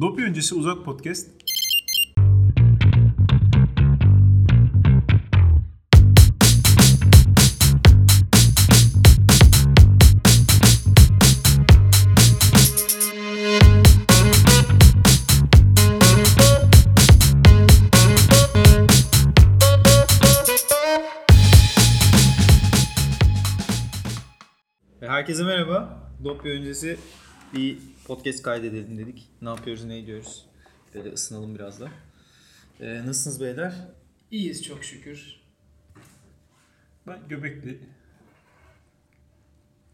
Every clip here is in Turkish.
Dopi öncesi uzak podcast. Herkese merhaba. Dopya öncesi bir podcast kaydedelim dedik. Ne yapıyoruz, ne ediyoruz? Böyle ısınalım biraz da. Ee, nasılsınız beyler? İyiyiz çok şükür. Ben göbekli.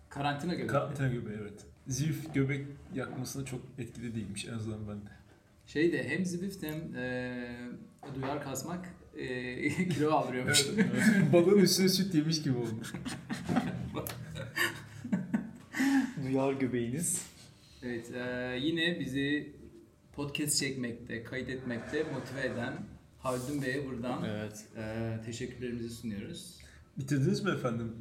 Karantina göbeği. Karantina göbeği evet. Zif göbek yakmasına çok etkili değilmiş en azından bende. şey de hem zibift hem e, duyar kasmak e, kilo aldırıyormuş. Evet, evet. Balığın üstüne süt yemiş gibi oldu. Duyar göbeğiniz. Evet e, yine bizi podcast çekmekte, kaydetmekte motive eden Haldun Bey'e buradan Evet. e, teşekkürlerimizi sunuyoruz. Bitirdiniz mi efendim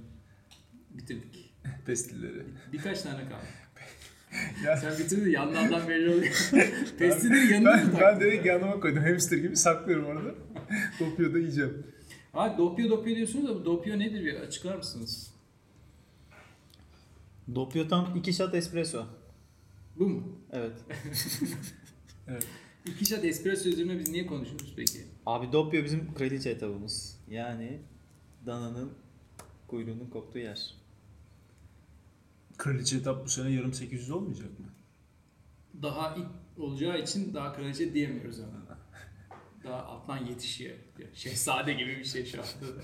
Bitirdik. pestilleri? Birkaç tane kaldı. Ya, Sen bitirdin yanlardan belli oluyor. Pestilleri yanına ben, ben direkt yanıma koydum. Hamster gibi saklıyorum orada. Dopio'da yiyeceğim. Abi dopio dopio diyorsunuz da bu dopio nedir bir açıklar mısınız? Dopya tam iki shot espresso. Bu mu? Evet. Evet. İki shot espresso üzerine biz niye konuşuyoruz peki? Abi Dopya bizim kraliçe etabımız. Yani dananın kuyruğunun koptuğu yer. Kraliçe etap bu sene yarım 800 olmayacak mı? daha ilk olacağı için daha kraliçe diyemiyoruz ama. Daha alttan yetişiyor. Şehzade gibi bir şey şu anda da.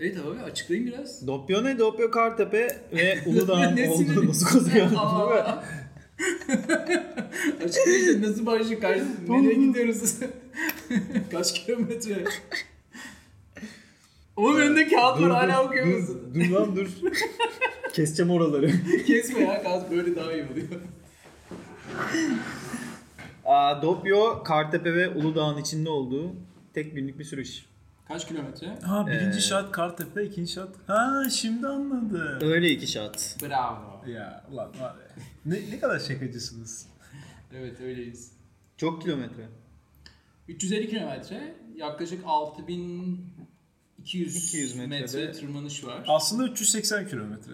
Evet abi açıklayın biraz. Dopya ne? Dopya Kartepe ve Uludağ'ın olduğunu kazanıyor. Aa. Açıklayın işte nasıl başlıyor karşı nereye gidiyoruz? Kaç kilometre? Oğlum önünde kağıt var hala okuyor musun? Dur, dur lan dur. Keseceğim oraları. Kesme ya kağıt böyle daha iyi oluyor. Aa, Dopyo, Kartepe ve Uludağ'ın içinde olduğu tek günlük bir sürüş. Kaç kilometre? Ha birinci Ee, şart Kartepe, ikinci şart. Ha şimdi anladım. Öyle iki şat. Bravo. Ya ulan var ya. Ne, ne kadar şakacısınız. Evet öyleyiz. Çok kilometre. 350 kilometre yaklaşık 6200 200 metre metrede- tırmanış var. Aslında 380 kilometre.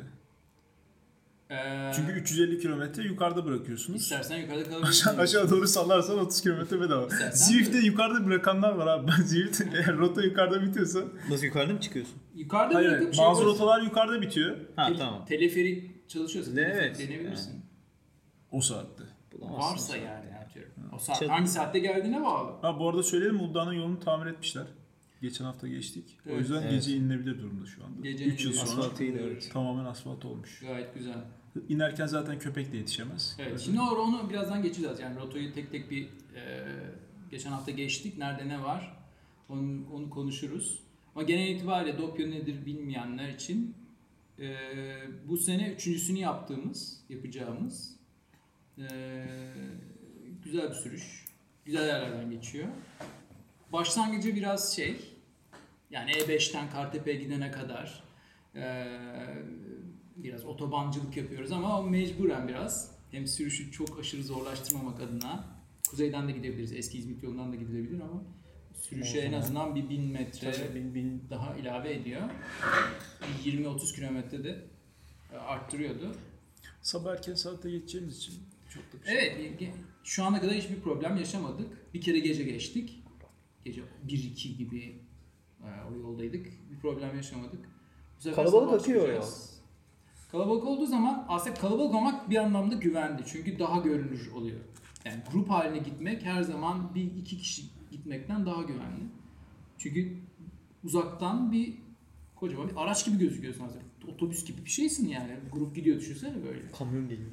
Ee, Çünkü 350 kilometre yukarıda bırakıyorsunuz. istersen yukarıda Aşağı, kalabilirsin. aşağı doğru sallarsan 30 kilometre bedava. İstersen- Zwift'te yukarıda bırakanlar var abi. Ben Zwift eğer rota yukarıda bitiyorsa. Nasıl yukarıda mı çıkıyorsun? Yukarıda Hayır, bırakıp şey bazı rotalar yukarıda bitiyor. Ha Tel- tamam. Teleferik çalışıyorsa De- teleferik evet. deneyebilirsin. O saatte. Bulamazsın Varsa zaten. yani atıyorum. O saat, Çat- hangi saatte geldiğine bağlı. Ha bu arada söyleyelim Uludağ'ın yolunu tamir etmişler. Geçen hafta geçtik. O Evet. yüzden Evet. gece inilebilir durumda şu anda. Gece 3 yıl sonra evet. tamamen asfalt olmuş. Gayet güzel. İnerken zaten köpek de yetişemez. Evet şimdi onu, onu birazdan geçeceğiz. Yani rotayı tek tek bir e, geçen hafta geçtik. Nerede ne var onu, onu konuşuruz. Ama genel itibariyle dopyo nedir bilmeyenler için e, bu sene üçüncüsünü yaptığımız, yapacağımız e, güzel bir sürüş. Güzel yerlerden geçiyor. Başlangıcı biraz şey yani E5'ten Kartepe'ye gidene kadar e, biraz otobancılık yapıyoruz ama o mecburen biraz. Hem sürüşü çok aşırı zorlaştırmamak adına. Kuzeyden de gidebiliriz. Eski İzmit yolundan da gidilebilir ama sürüşe en azından bir bin metre Tabii bin, bin. daha ilave ediyor. Bir 20-30 kilometre de e, arttırıyordu. Sabah erken saatte geçeceğimiz için çok da bir şey. Evet, ge- şu ana kadar hiçbir problem yaşamadık. Bir kere gece geçtik. Gece 1-2 gibi e, o yoldaydık. Bir problem yaşamadık. Bu sefer Kalabalık akıyor çıkacağız. Kalabalık olduğu zaman aslında kalabalık olmak bir anlamda güvenli. Çünkü daha görünür oluyor. Yani grup haline gitmek her zaman bir iki kişi gitmekten daha güvenli. Çünkü uzaktan bir kocaman bir araç gibi gözüküyorsun aslında. Otobüs gibi bir şeysin yani. Grup gidiyor düşünsene böyle. Kamyon geliyor.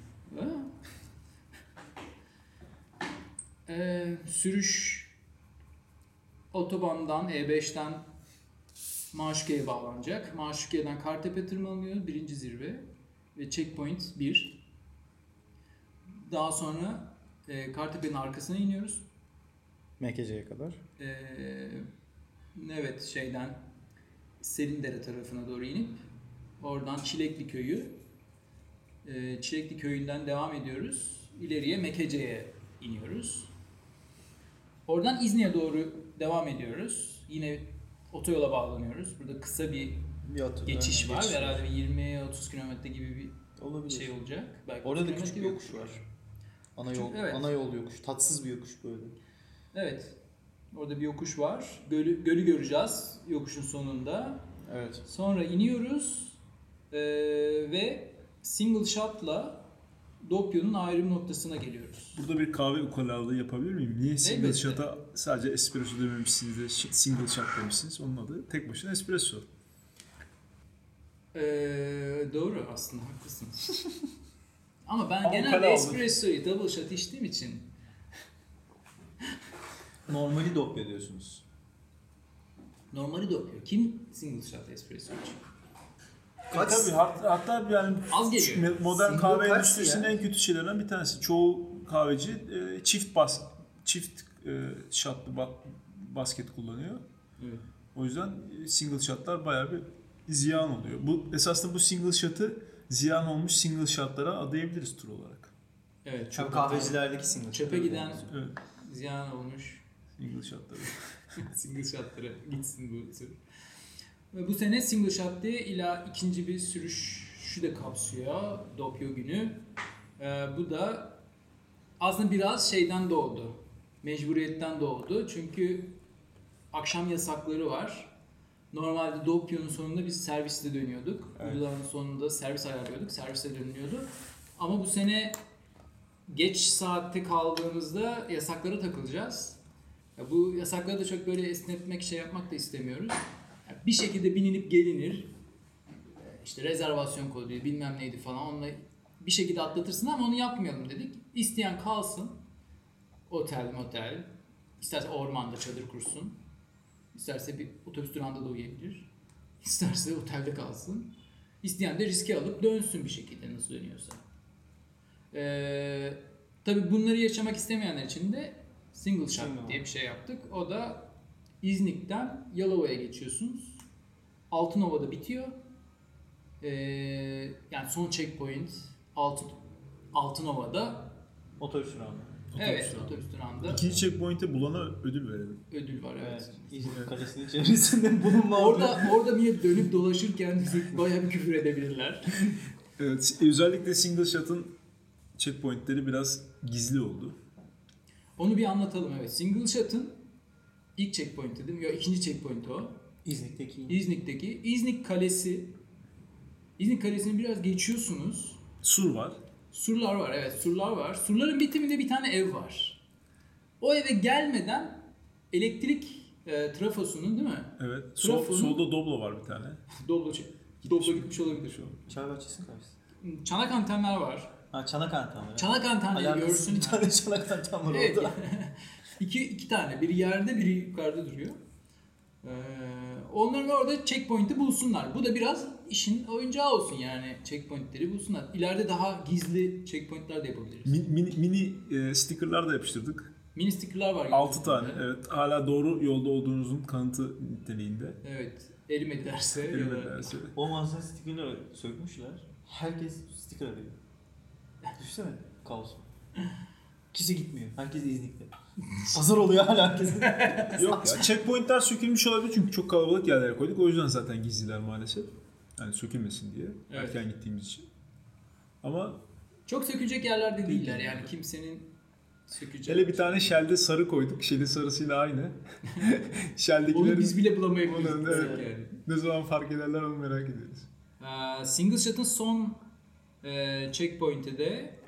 Ee, sürüş otobandan E5'ten Maşuke'ye bağlanacak. Maşuke'den Kartepe tırmanılıyor. Birinci zirve. Ve checkpoint 1. Daha sonra e, Kartepe'nin arkasına iniyoruz. Mekece'ye kadar. Ee, evet şeyden Serindere tarafına doğru inip oradan Çilekli köyü e, Çilekli köyünden devam ediyoruz. ileriye Mekece'ye iniyoruz. Oradan İzni'ye doğru devam ediyoruz. Yine otoyola bağlanıyoruz. Burada kısa bir Bir atı- geçiş var. geçiş Herhalde bir 20-30 kilometre gibi bir Olabilir. şey olacak. Belki Orada da küçük bir yok. yokuş var. Ana yol, Evet. ana yol yokuş. Tatsız bir yokuş böyle. Evet. Orada bir yokuş var. Gölü, gölü göreceğiz yokuşun sonunda. Evet. Sonra iniyoruz eee, ve single shot'la Doppio'nun ayrım noktasına geliyoruz. Burada bir kahve ukalalığı yapabilir miyim? Niye single Elbette. shot'a sadece espresso dememişsiniz de single shot demişsiniz? Onun adı tek başına espresso. Eee, doğru aslında haklısın. Ama ben Ama genelde espressoyu double shot içtiğim için Normali dopya diyorsunuz. normali Doppio. Kim single shot espresso içiyor? Kaç? Tabii hatta, hatta yani Az geliyor. modern Single kahve kaç endüstrisinin ya? en kötü şeylerinden bir tanesi. Çoğu kahveci e, çift bas çift e, shotlı ba- basket kullanıyor. Evet. O yüzden e, single shotlar bayağı bir ziyan oluyor. Bu esasında bu single shot'ı ziyan olmuş single shotlara adayabiliriz tur olarak. Evet. Çok çok kahvecilerdeki single. Çöpe giden Evet. ziyan olmuş Single shotları. single shot'lara gitsin bu tür. Ve bu sene single shot diye ila ikinci bir sürüşü de kapsıyor Doppio günü. Ee, bu da aslında biraz şeyden doğdu. Mecburiyetten doğdu. Çünkü akşam yasakları var. Normalde Doppio'nun sonunda biz serviste dönüyorduk. Evet. Uygulamanın sonunda servis ayarlıyorduk. Serviste dönülüyordu. Ama bu sene geç saatte kaldığımızda yasaklara takılacağız. Ya bu yasakları da çok böyle esnetmek, şey yapmak da istemiyoruz. Ya bir şekilde bilinip gelinir. Ee, İşte rezervasyon kodu bilmem neydi falan onunla bir şekilde atlatırsın ama onu yapmayalım dedik. İsteyen kalsın. Otel, motel. İsterse ormanda çadır kursun. İsterse bir otobüs durağında da uyuyabilir. İsterse otelde kalsın. İsteyen de riski alıp dönsün bir şekilde nasıl dönüyorsa. Ee, tabii bunları yaşamak istemeyenler için de single shot diye bir şey yaptık. O da İznik'ten Yalova'ya geçiyorsunuz. Altınova'da bitiyor. Ee, yani son checkpoint Altın, Altınova'da. Otobüs durağında. Evet, durağı. otobüs durağında İkinci checkpoint'e bulana ödül verelim. ödül var evet. Evet. İzmir Kalesi'nin içerisinde bulunma Orada orada bir dönüp dolaşırken bizi bayağı bir küfür edebilirler. Evet, özellikle single shot'ın checkpoint'leri biraz gizli oldu. Onu bir anlatalım evet. Single shot'ın ilk checkpoint'i değil mi? Yok ikinci checkpoint o. İznik'teki İznik'teki. İznik Kalesi. İznik Kalesi'ni biraz geçiyorsunuz. Sur var. Surlar var evet surlar var. Surların bitiminde bir tane ev var. O eve gelmeden elektrik e, trafosunun değil mi? Evet. Sol, Trafonun- solda Doblo var bir tane. Doblo, Doblo gitmiş olabilir şu an. Çay bahçesi karşısı. Çanak antenler var. Ha çanak antenleri. Çanak antenleri Alakasız bir görsünler. tane çanak anten var Evet. orada. iki, iki tane. Biri yerde biri yukarıda duruyor. Ee, onların orada checkpoint'i bulsunlar. Bu da biraz işin oyuncağı olsun yani. Checkpoint'leri bulsunlar. İleride daha gizli checkpoint'ler de yapabiliriz. Min- mini, mini e, stickerlar da yapıştırdık. Mini sticker'lar var. 6 tane. gördüğünüz Evet. Hala doğru yolda olduğunuzun kanıtı niteliğinde. Evet. Erimedi derse. da- derse. O mağazanın stickerları sökmüşler. Herkes sticker arıyor. Düşünsene kaos. Kimse gitmiyor. Herkes İznik'te. Pazar oluyor hala herkes. Yok ya checkpointler sökülmüş olabilir çünkü çok kalabalık yerlere koyduk. O yüzden zaten gizliler maalesef. Yani sökülmesin diye. Evet. Erken gittiğimiz için. Ama Çok sökülecek yerlerde değiller yani kimsenin sökeceği. hele bir tane Shell'de sarı koyduk. Shell'in sarısıyla aynı. Onu Shell'dekilerin biz bile bulamayabiliriz. Onu, evet. yani. ne zaman fark ederler onu merak ediyoruz. Ee, Single Shot'ın son e, checkpoint'i de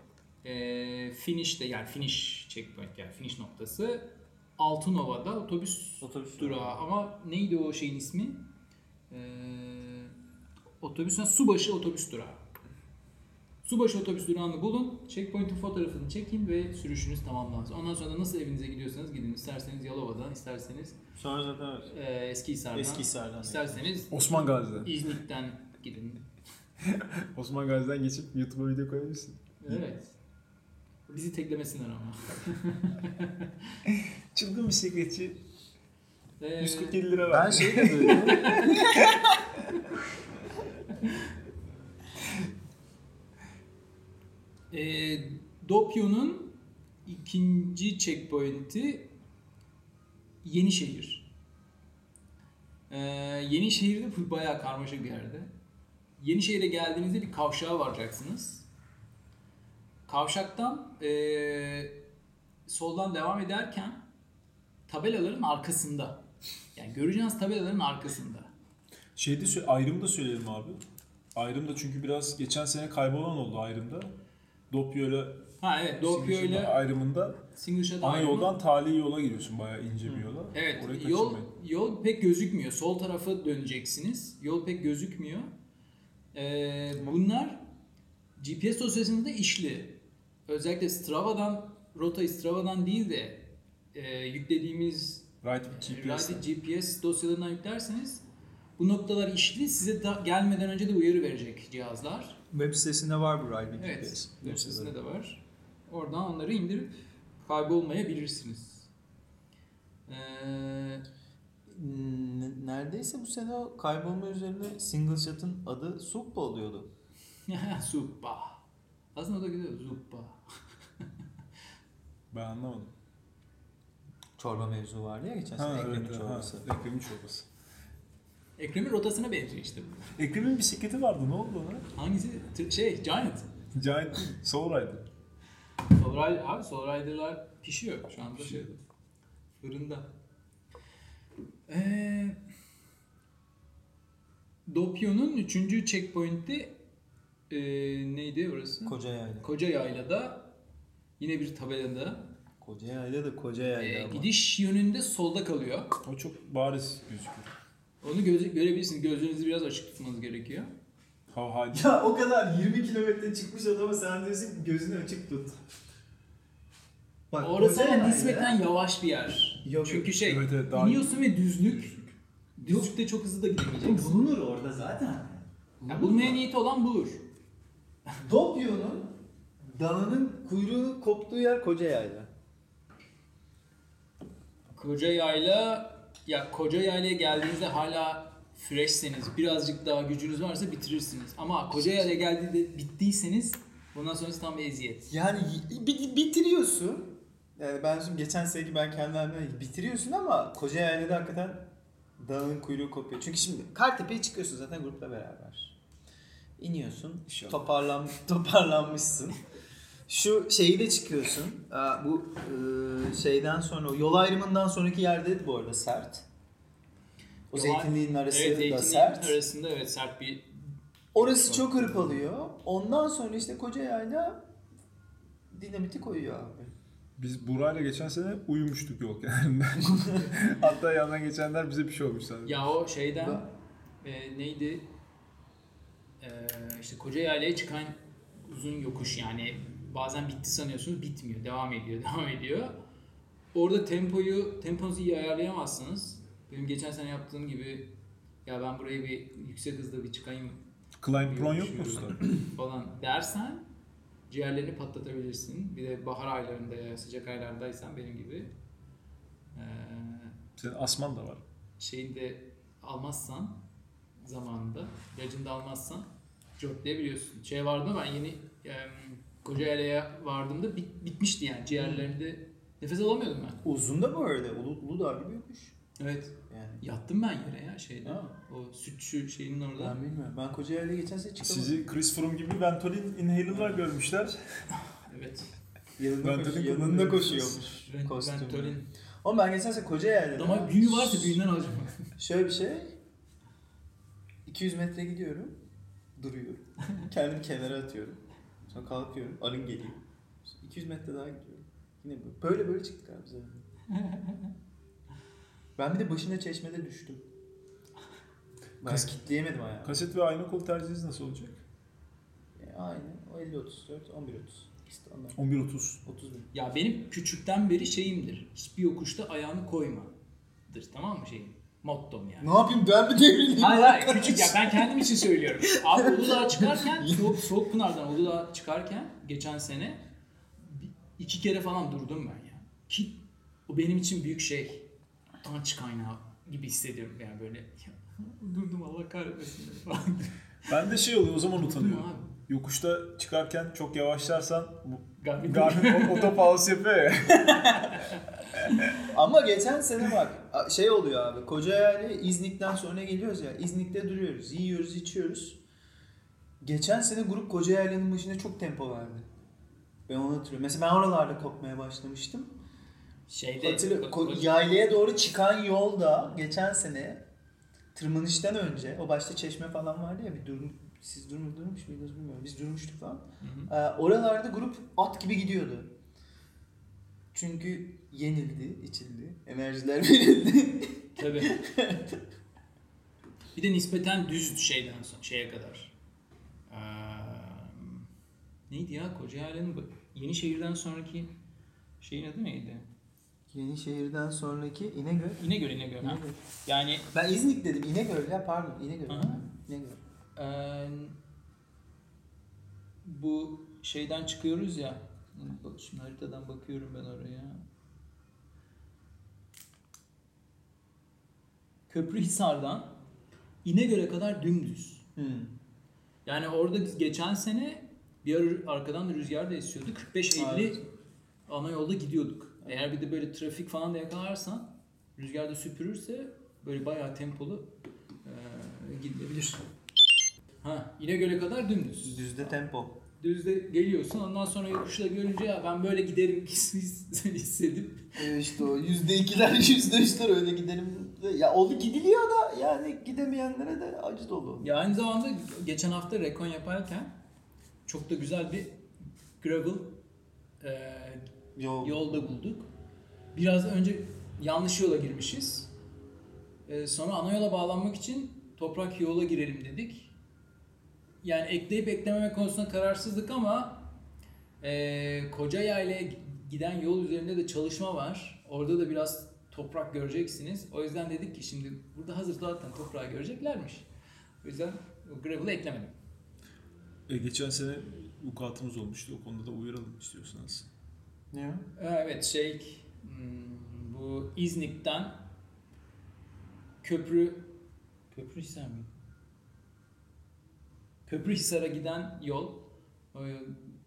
e, finish'te yani finish checkpoint yani finish noktası Altınova'da otobüs Otobüs durağı ama neydi o şeyin ismi? Ee, otobüsün Subaşı otobüs durağı. Subaşı otobüs durağını bulun, checkpoint'in fotoğrafını çekin ve sürüşünüz tamamlansın. Ondan sonra da nasıl evinize gidiyorsanız gidin. İsterseniz Yalova'dan, isterseniz Sonra zaten evet. e, Eskihisar'dan, Eskihisar'dan. isterseniz Osman Gazi'den. İznik'ten gidin. Osman Gazi'den geçip YouTube'a video koyabilirsin. Evet. Bizi teklemesinler ama. Çılgın bisikletçi Ee, 147 lira Ben verdi. şey de e, Doppio'nun ikinci checkpoint'i Yenişehir. Ee, Yenişehir'de bayağı karmaşık bir yerde. Yenişehir'e geldiğinizde bir kavşağa varacaksınız. Kavşaktan ee, soldan devam ederken tabelaların arkasında. Yani göreceğiniz tabelaların arkasında. Şeyde ayrımda söyleyelim abi. Ayrımda çünkü biraz geçen sene kaybolan oldu ayrımda. Doppio ile Ha evet Single ile ayrımında single shot ana ayrımı. yoldan tali yola giriyorsun bayağı ince bir yola. Evet, Orayı yol kaçırmayın. yol pek gözükmüyor. Sol tarafa döneceksiniz. Yol pek gözükmüyor. Ee, bunlar GPS dosyasında işli. Özellikle Strava'dan, rotayı Strava'dan değil de e, yüklediğimiz Right with GPS. Ride GPS dosyalarından yüklerseniz bu noktalar işli. Size da gelmeden önce de uyarı verecek cihazlar. Web sitesinde var bu Ride with Evet, GPS. web sitesinde de var. Oradan onları indirip kaybolmayabilirsiniz. Ee, Neredeyse bu sene o kaybolma üzerine single shot'ın adı Suppa oluyordu. Zuppa. Aslında o da güzel. Zuppa. Ben anlamadım. Çorba mevzu vardı ya geçen sene Ekrem'in evet, çorbası. Ha, Ekrem'in çorbası. Ekrem'in rotasına benziyor işte bu. Ekrem'in bisikleti vardı ne oldu ona? Hangisi? Şey, Giant. Giant değil, Soul Rider. Soul Rider, abi Soul Rider'lar pişiyor şu anda şeyde. Fırında. Ee, Doppio'nun üçüncü checkpoint'i ee, neydi orası? Koca yayla. Koca Yayla'da yine bir tabelada Koca yayla da koca yayla ee, ama. gidiş yönünde solda kalıyor. O çok bariz gözüküyor. Onu göz, görebilirsiniz. Gözlerinizi biraz açık tutmanız gerekiyor. Ha, hadi. Ya o kadar 20 kilometre çıkmış adama sen diyorsun ki gözünü açık tut. Bak, Orası ama nispeten yavaş bir yer. Yok, Çünkü şey, Evet, evet, iniyorsun ve düzlük. Düzlükte çok hızlı da gidemeyeceksin. Bulunur orada zaten. Ya bulmaya niyeti olan bulur. Doppio'nun dağının kuyruğu koptuğu yer koca yayla. Koca yayla, ya koca yaylaya geldiğinizde hala freshseniz, birazcık daha gücünüz varsa bitirirsiniz. Ama koca yaylaya geldiğinde bittiyseniz bundan sonrası tam bir eziyet. Yani bi- bitiriyorsun. Yani ben şimdi geçen seneki ben kendi halimden bitiriyorsun ama koca yaylada hakikaten dağın kuyruğu kopuyor. Çünkü şimdi Kartepe'ye çıkıyorsun zaten grupla beraber. İniyorsun. İnşallah. Toparlan, toparlanmışsın. Şu şeyde çıkıyorsun. Aa, Bu e, şeyden sonra, yol ayrımından sonraki yerde bu arada sert. O Yol- zeytinliğin arası evet, da sert. arasında evet sert bir Orası çok hırpalıyor. Ondan sonra işte koca yayla dinamiti koyuyor abi. Biz Buray'la geçen sene uyumuştuk yol kenarında. Hatta yandan geçenler bize bir şey olmuş sadece. Ya o şeyden Da- e, neydi? E, işte koca yaylaya çıkan uzun yokuş yani bazen bitti sanıyorsunuz bitmiyor. Devam ediyor, devam ediyor. Orada tempoyu, temponuzu iyi ayarlayamazsınız. Benim geçen sene yaptığım gibi ya ben burayı bir yüksek hızda bir çıkayım Climb Pro yok mu usta? falan dersen ciğerlerini patlatabilirsin. Bir de bahar aylarında ya sıcak aylardaysan benim gibi e, Senin asman da var. şeyini de almazsan zamanında, ilacını da almazsan cortlayabiliyorsun. Şey vardı ben yeni e, Kocaeli'ye vardığımda bit- bitmişti yani ciğerlerinde nefes alamıyordum ben. Uzun da bu arada. Ulu, Uludağ gibi yokuş. Evet. Yani. Yattım ben yere ya şeyde. Ha. O sütçü şeyinin orada. Ben bilmiyorum. Ben koca yayla geçen sene çıkamadım. Sizi Chris Froome gibi Ventolin inhaler'lar görmüşler. Evet. yanında, kullanıyorum. koşuyormuş. Kostümle. Ventolin. Ama ben geçen sene koca yayla. Ama büyü varsa büyüğünden alacağım. Şöyle bir şey. 200 metre gidiyorum. Duruyorum. Kendimi kenara atıyorum. Sonra kalkıyorum. Arın geliyor. 200 metre daha gidiyorum. Yine böyle böyle, böyle çıktık abi zaten. Ben bir de başına çeşmede düştüm. Ben Kas- kitleyemedim ayağımı. Kaset ve ayna kol tercihiniz nasıl olacak? E, Aynı. O 50 34 11 30. İşte onlar. 11.30. 30 bin. Ya benim küçükten beri şeyimdir. Hiçbir yokuşta ayağını koymadır. Tamam mı şeyim? Mottom yani. Ne yapayım ben bir devrileyim. Hayır hayır küçük ya ben kendim için söylüyorum. Abi Uludağ'a çıkarken Soğuk, Soğukpınar'dan Uludağ'a çıkarken geçen sene iki kere falan durdum ben ya. Ki o benim için büyük şey. Utanç kaynağı gibi hissediyorum yani böyle. Ya, durdum Allah kahretmesin falan. Ben de şey oluyor o zaman utanıyorum. abi. Yokuşta çıkarken çok yavaşlarsan Garmin. Otopause yapıyor ya. Ama geçen sene bak şey oluyor abi. Kocaeli İznik'ten sonra geliyoruz ya. İznik'te duruyoruz. Yiyoruz, içiyoruz. Geçen sene grup Kocaeli'nin başına çok tempo verdi. Ben onu hatırlıyorum. Mesela ben oralarda kopmaya başlamıştım. Şeyde Ko- ko- yaylaya doğru çıkan yolda geçen sene tırmanıştan önce o başta çeşme falan vardı ya bir durum siz durmuş, durmuş muydunuz bilmiyorum. Biz durmuştuk falan. Hı hı. Ee, oralarda grup at gibi gidiyordu. Çünkü yenildi, içildi. Enerjiler verildi. Tabii. bir de nispeten düz şeyden son, şeye kadar. Ee, neydi ya Kocaeli'nin bu- Yenişehir'den sonraki şeyin adı neydi? Yenişehir'den sonraki İnegöl. İnegöl İnegöl. Ha. İnegöl. Yani Ben İznik dedim. İnegöl ya pardon. İnegöl. Aha. İnegöl. Ee, bu şeyden çıkıyoruz ya. Bak şimdi haritadan bakıyorum ben oraya. Köprühisar'dan İnegöl'e kadar dümdüz. Hmm. Yani orada biz geçen sene bir ara arkadan da rüzgar da esiyordu. 45-50 Evet. ana yolda gidiyorduk. Eğer bir de böyle trafik falan da yakalarsan rüzgar da süpürürse böyle bayağı tempolu eee gidilebilir. Ha, İnegöl'e kadar dümdüz. Düzde tempo. Düzde geliyorsun ondan sonra yokuşta görünce ya ben böyle giderim his- hissedip Ee, işte o yüzde ikiler, yüzde üçler öyle gidelim. Ya oldu gidiliyor da yani gidemeyenlere de acı dolu. ya aynı zamanda geçen hafta rekon yaparken çok da güzel bir gravel eee Yol. yolda bulduk. Biraz önce yanlış yola girmişiz. Ee, sonra ana yola bağlanmak için toprak yola girelim dedik. Yani ekleyip eklememe konusunda kararsızlık ama e, Koca Yayla giden yol üzerinde de çalışma var. Orada da biraz toprak göreceksiniz. O yüzden dedik ki şimdi burada hazır zaten toprağı göreceklermiş. O yüzden o gravel'ı eklemedim. E, geçen sene vukuatımız olmuştu. O konuda da uyaralım istiyorsanız. Ne? Evet şey hmm, bu İznik'ten köprü Köprühisar mı? Köprühisar'a giden yol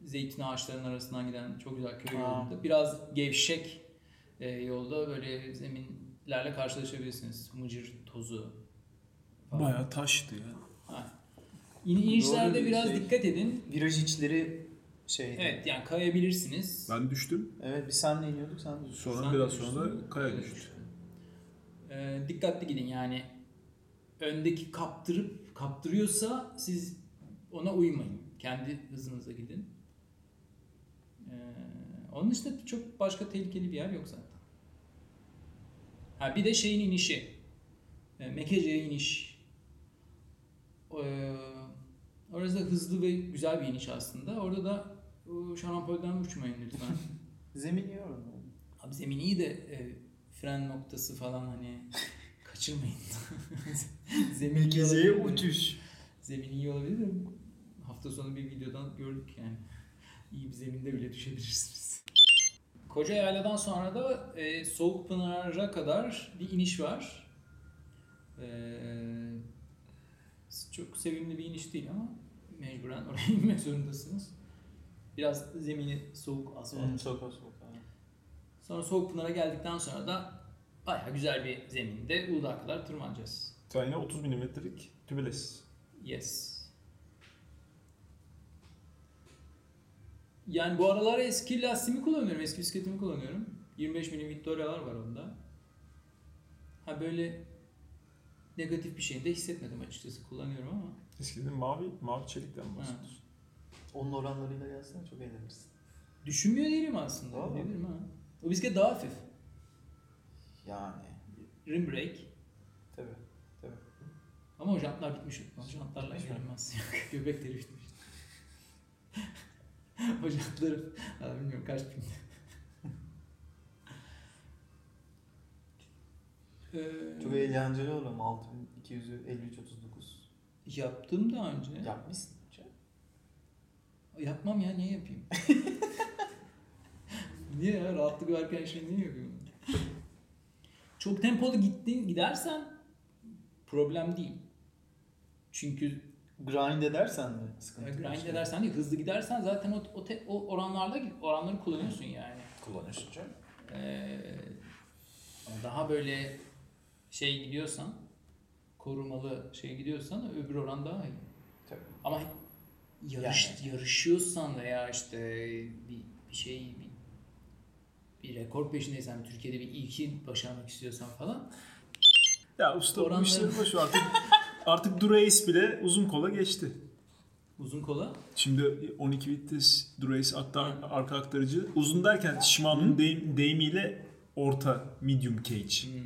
zeytin ağaçlarının arasından giden çok güzel köy yolunda. Biraz gevşek e, yolda böyle zeminlerle karşılaşabilirsiniz. Mıcır tozu falan. Bayağı taştı ya. Ha. İn, inişlerde Doğru bir biraz şey. dikkat edin. Viraj içleri şey. Evet yani kayabilirsiniz. Ben düştüm. Evet biz seninle iniyorduk sen de. Sonra Sen biraz sonra düştün. da kaya Evet. düştü. Ee, dikkatli gidin yani öndeki kaptırıp kaptırıyorsa siz ona uymayın. Kendi hızınıza gidin. Ee, onun dışında çok başka tehlikeli bir yer yok zaten. Ha bir de şeyin inişi. E, Mekece'ye iniş. Ee, orası da hızlı ve güzel bir iniş aslında. Orada da şarampolden uçmayın lütfen. Zemin yiyorum. Abi zemin iyi de e, fren noktası falan hani kaçırmayın. zemin iyi uçuş. Zemin iyi olabilir de hafta sonu bir videodan gördük yani. İyi bir zeminde bile düşebilirsiniz. Koca Yayla'dan sonra da e, Soğukpınar'a kadar bir iniş var. E, çok sevimli bir iniş değil ama mecburen oraya inmek zorundasınız. Biraz zemini soğuk asfalt. Hmm, soğuk soğuk. Sonra Soğukpınar'a geldikten sonra da bayağı güzel bir zeminde Uludağ'a kadar tırmanacağız. Yine 30 milimetrelik tübeles. Yes. Yani bu aralar eski lastiğimi kullanıyorum, eski bisikletimi kullanıyorum. 25 milim Victoria'lar var onda. Ha böyle negatif bir şey de hissetmedim açıkçası kullanıyorum ama. Eskiden mavi, mavi çelikten bahsediyorsun. Onun oranlarıyla gelsene çok eğlenirsin. Düşünmüyor değilim aslında. Valla. Ne bileyim ha. O bisiklet daha hafif. Yani. Rim brake. Tabii. Tabii. Ama o jantlar bitmiş. O jantlarla Bitmiş mi? gelmez. Göbekleri bitmiş. o jantları ha, bilmiyorum kaç bin. Çok eğlenceli olur ama 6253 39. Yaptım daha önce. Yapmışsın. Çok. Yapmam ya niye yapayım? niye ya rahatlık varken şey niye yapıyorum? Çok tempolu gittin gidersen problem değil. Çünkü Grind edersen mi? Sıkıntı grind yaşıyor? edersen değil, hızlı gidersen zaten o, o, te- o oranlarda oranları kullanıyorsun yani. kullanıyorsun canım. Ee, daha böyle şey gidiyorsan korumalı şey gidiyorsan öbür oran daha iyi. Tabii. Ama yarış yarışıyorsan veya işte bir, bir şey bir, bir rekor peşindeysen Türkiye'de bir ilki başarmak istiyorsan falan Ya usta bu Oranları- işleri boş artık artık Durace bile uzun kola geçti. uzun kola Şimdi 12 vites Durace aktar, arka aktarıcı. Uzun derken Shimano'nun deyim, deyimiyle orta medium cage hmm,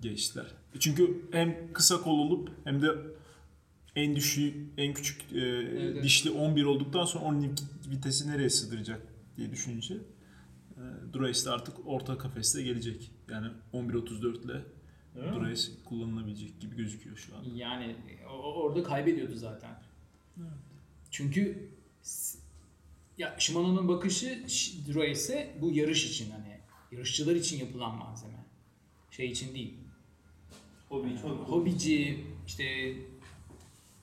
geçtiler. Çünkü hem kısa kol olup hem de en düşüğü, en küçük e, evet. dişli 11 olduktan sonra 12 vitesi nereye sığdıracak diye düşününce e, Durace de artık orta kafeste gelecek. Yani 11.34 ile Durace kullanılabilecek gibi gözüküyor şu an. yani orada kaybediyordu zaten. Çünkü s- ya Shimano'nun bakışı Durace'e bu yarış için hani yarışçılar için yapılan malzeme. Şey için değil. Hobi, Hobici işte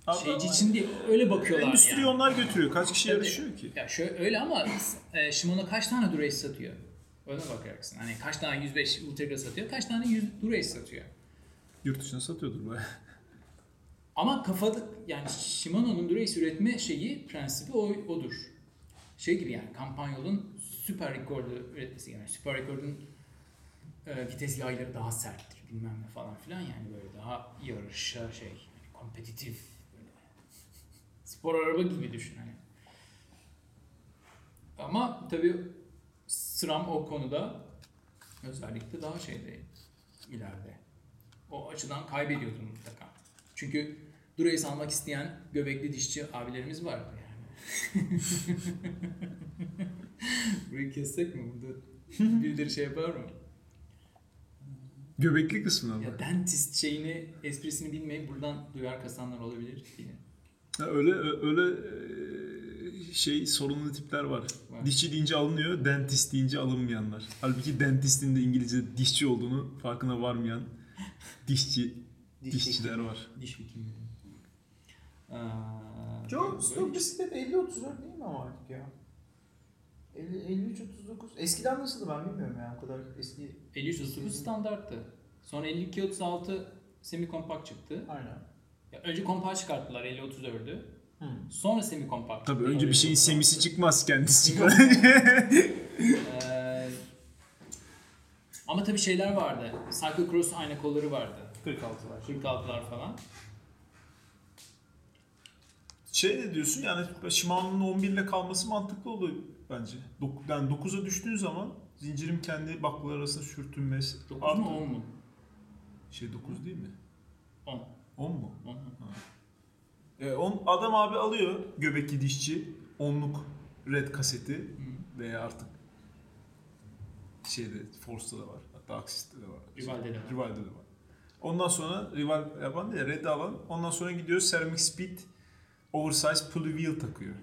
Ama- şeyci için değil. Öyle bakıyorlar Endüstri yani. onlar götürüyor. Kaç kişi Tabii. yarışıyor ki? Ya şöyle öyle ama e, Shimano kaç tane Durace satıyor? Öyle bakacaksın. Hani kaç tane 105 Ultegra satıyor, kaç tane 100 Durace satıyor. Yurt dışına satıyordur bayağı. Ama kafada yani Shimano'nun Durace üretme şeyi, prensibi o, odur. Şey gibi yani Campagnol'un Super Record'u üretmesi yani Super Record'un e, vites yayları daha serttir bilmem ne falan filan yani böyle daha yarışa şey yani kompetitif böyle spor araba gibi düşün hani. Ama tabii SRAM o konuda özellikle daha şeyde ileride. O açıdan kaybediyordu mutlaka. Çünkü Durace almak isteyen göbekli dişçi abilerimiz vardı yani. Burayı kessek mi? Burada birileri şey yapar mı? Göbekli kısmına mı? Ya dentist şeyini, esprisini bilmeyip buradan duyar kasanlar olabilir diye. Ha, öyle öyle e, şey sorunlu tipler var. Var. Dişçi deyince alınıyor, dentist deyince alınmayanlar. Halbuki dentistin de İngilizce dişçi olduğunu farkına varmayan dişçi Diş dişçiler var. Diş hekimi. Ee, Joe böyle- stok bisiklet 50-34 değil mi ama artık ya? 50, 53 39. Eskiden nasıldı ben bilmiyorum ya o kadar eski. 53 standarttı. Sonra 52 36 semi kompakt çıktı. Aynen. Ya önce kompakt çıkarttılar 50 34'ü. Hmm. Sonra semi kompakt. Tabii önce bir şeyin 50-36. semisi çıkmaz kendisi çıkar. Ee, ama tabii şeyler vardı. Cyclocross ayna kolları vardı. 46 var. 46'lar falan. şey ne diyorsun yani Shimano'nun 11 ile kalması mantıklı oluyor bence. Dok- yani 9'a düştüğün zaman zincirim kendi baklalar arasında sürtünmesi 9 artıyor. mu 10 mu? Şey 9 değil mi? 10. 10 mu? 10. E, on, adam abi alıyor göbekli dişçi onluk red kaseti veya artık şeyde Force'da da var. Hatta Axis'te de var. Rival'de de var. Rival'de de var. Ondan sonra Rival yapan değil Red alan. Ondan sonra gidiyor Ceramic Speed oversize pulley wheel takıyor.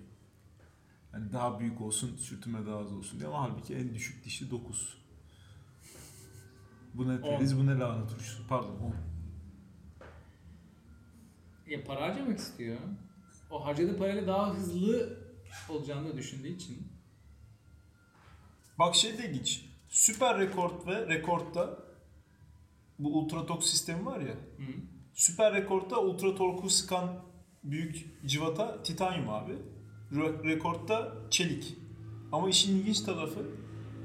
Yani daha büyük olsun, sürtünme daha az olsun diye ama halbuki en düşük dişi 9. Bu ne feriz, bu ne lahana turşusu. Pardon 10. Ya para harcamak istiyor. O harcadığı parayla daha hızlı olacağını düşündüğü için. Bak şey de ilginç. Süper rekord ve rekordda bu ultra tork sistemi var ya. Hı. Süper rekordda ultra torku sıkan büyük civata titanyum abi. Re- rekordda çelik. Ama işin ilginç tarafı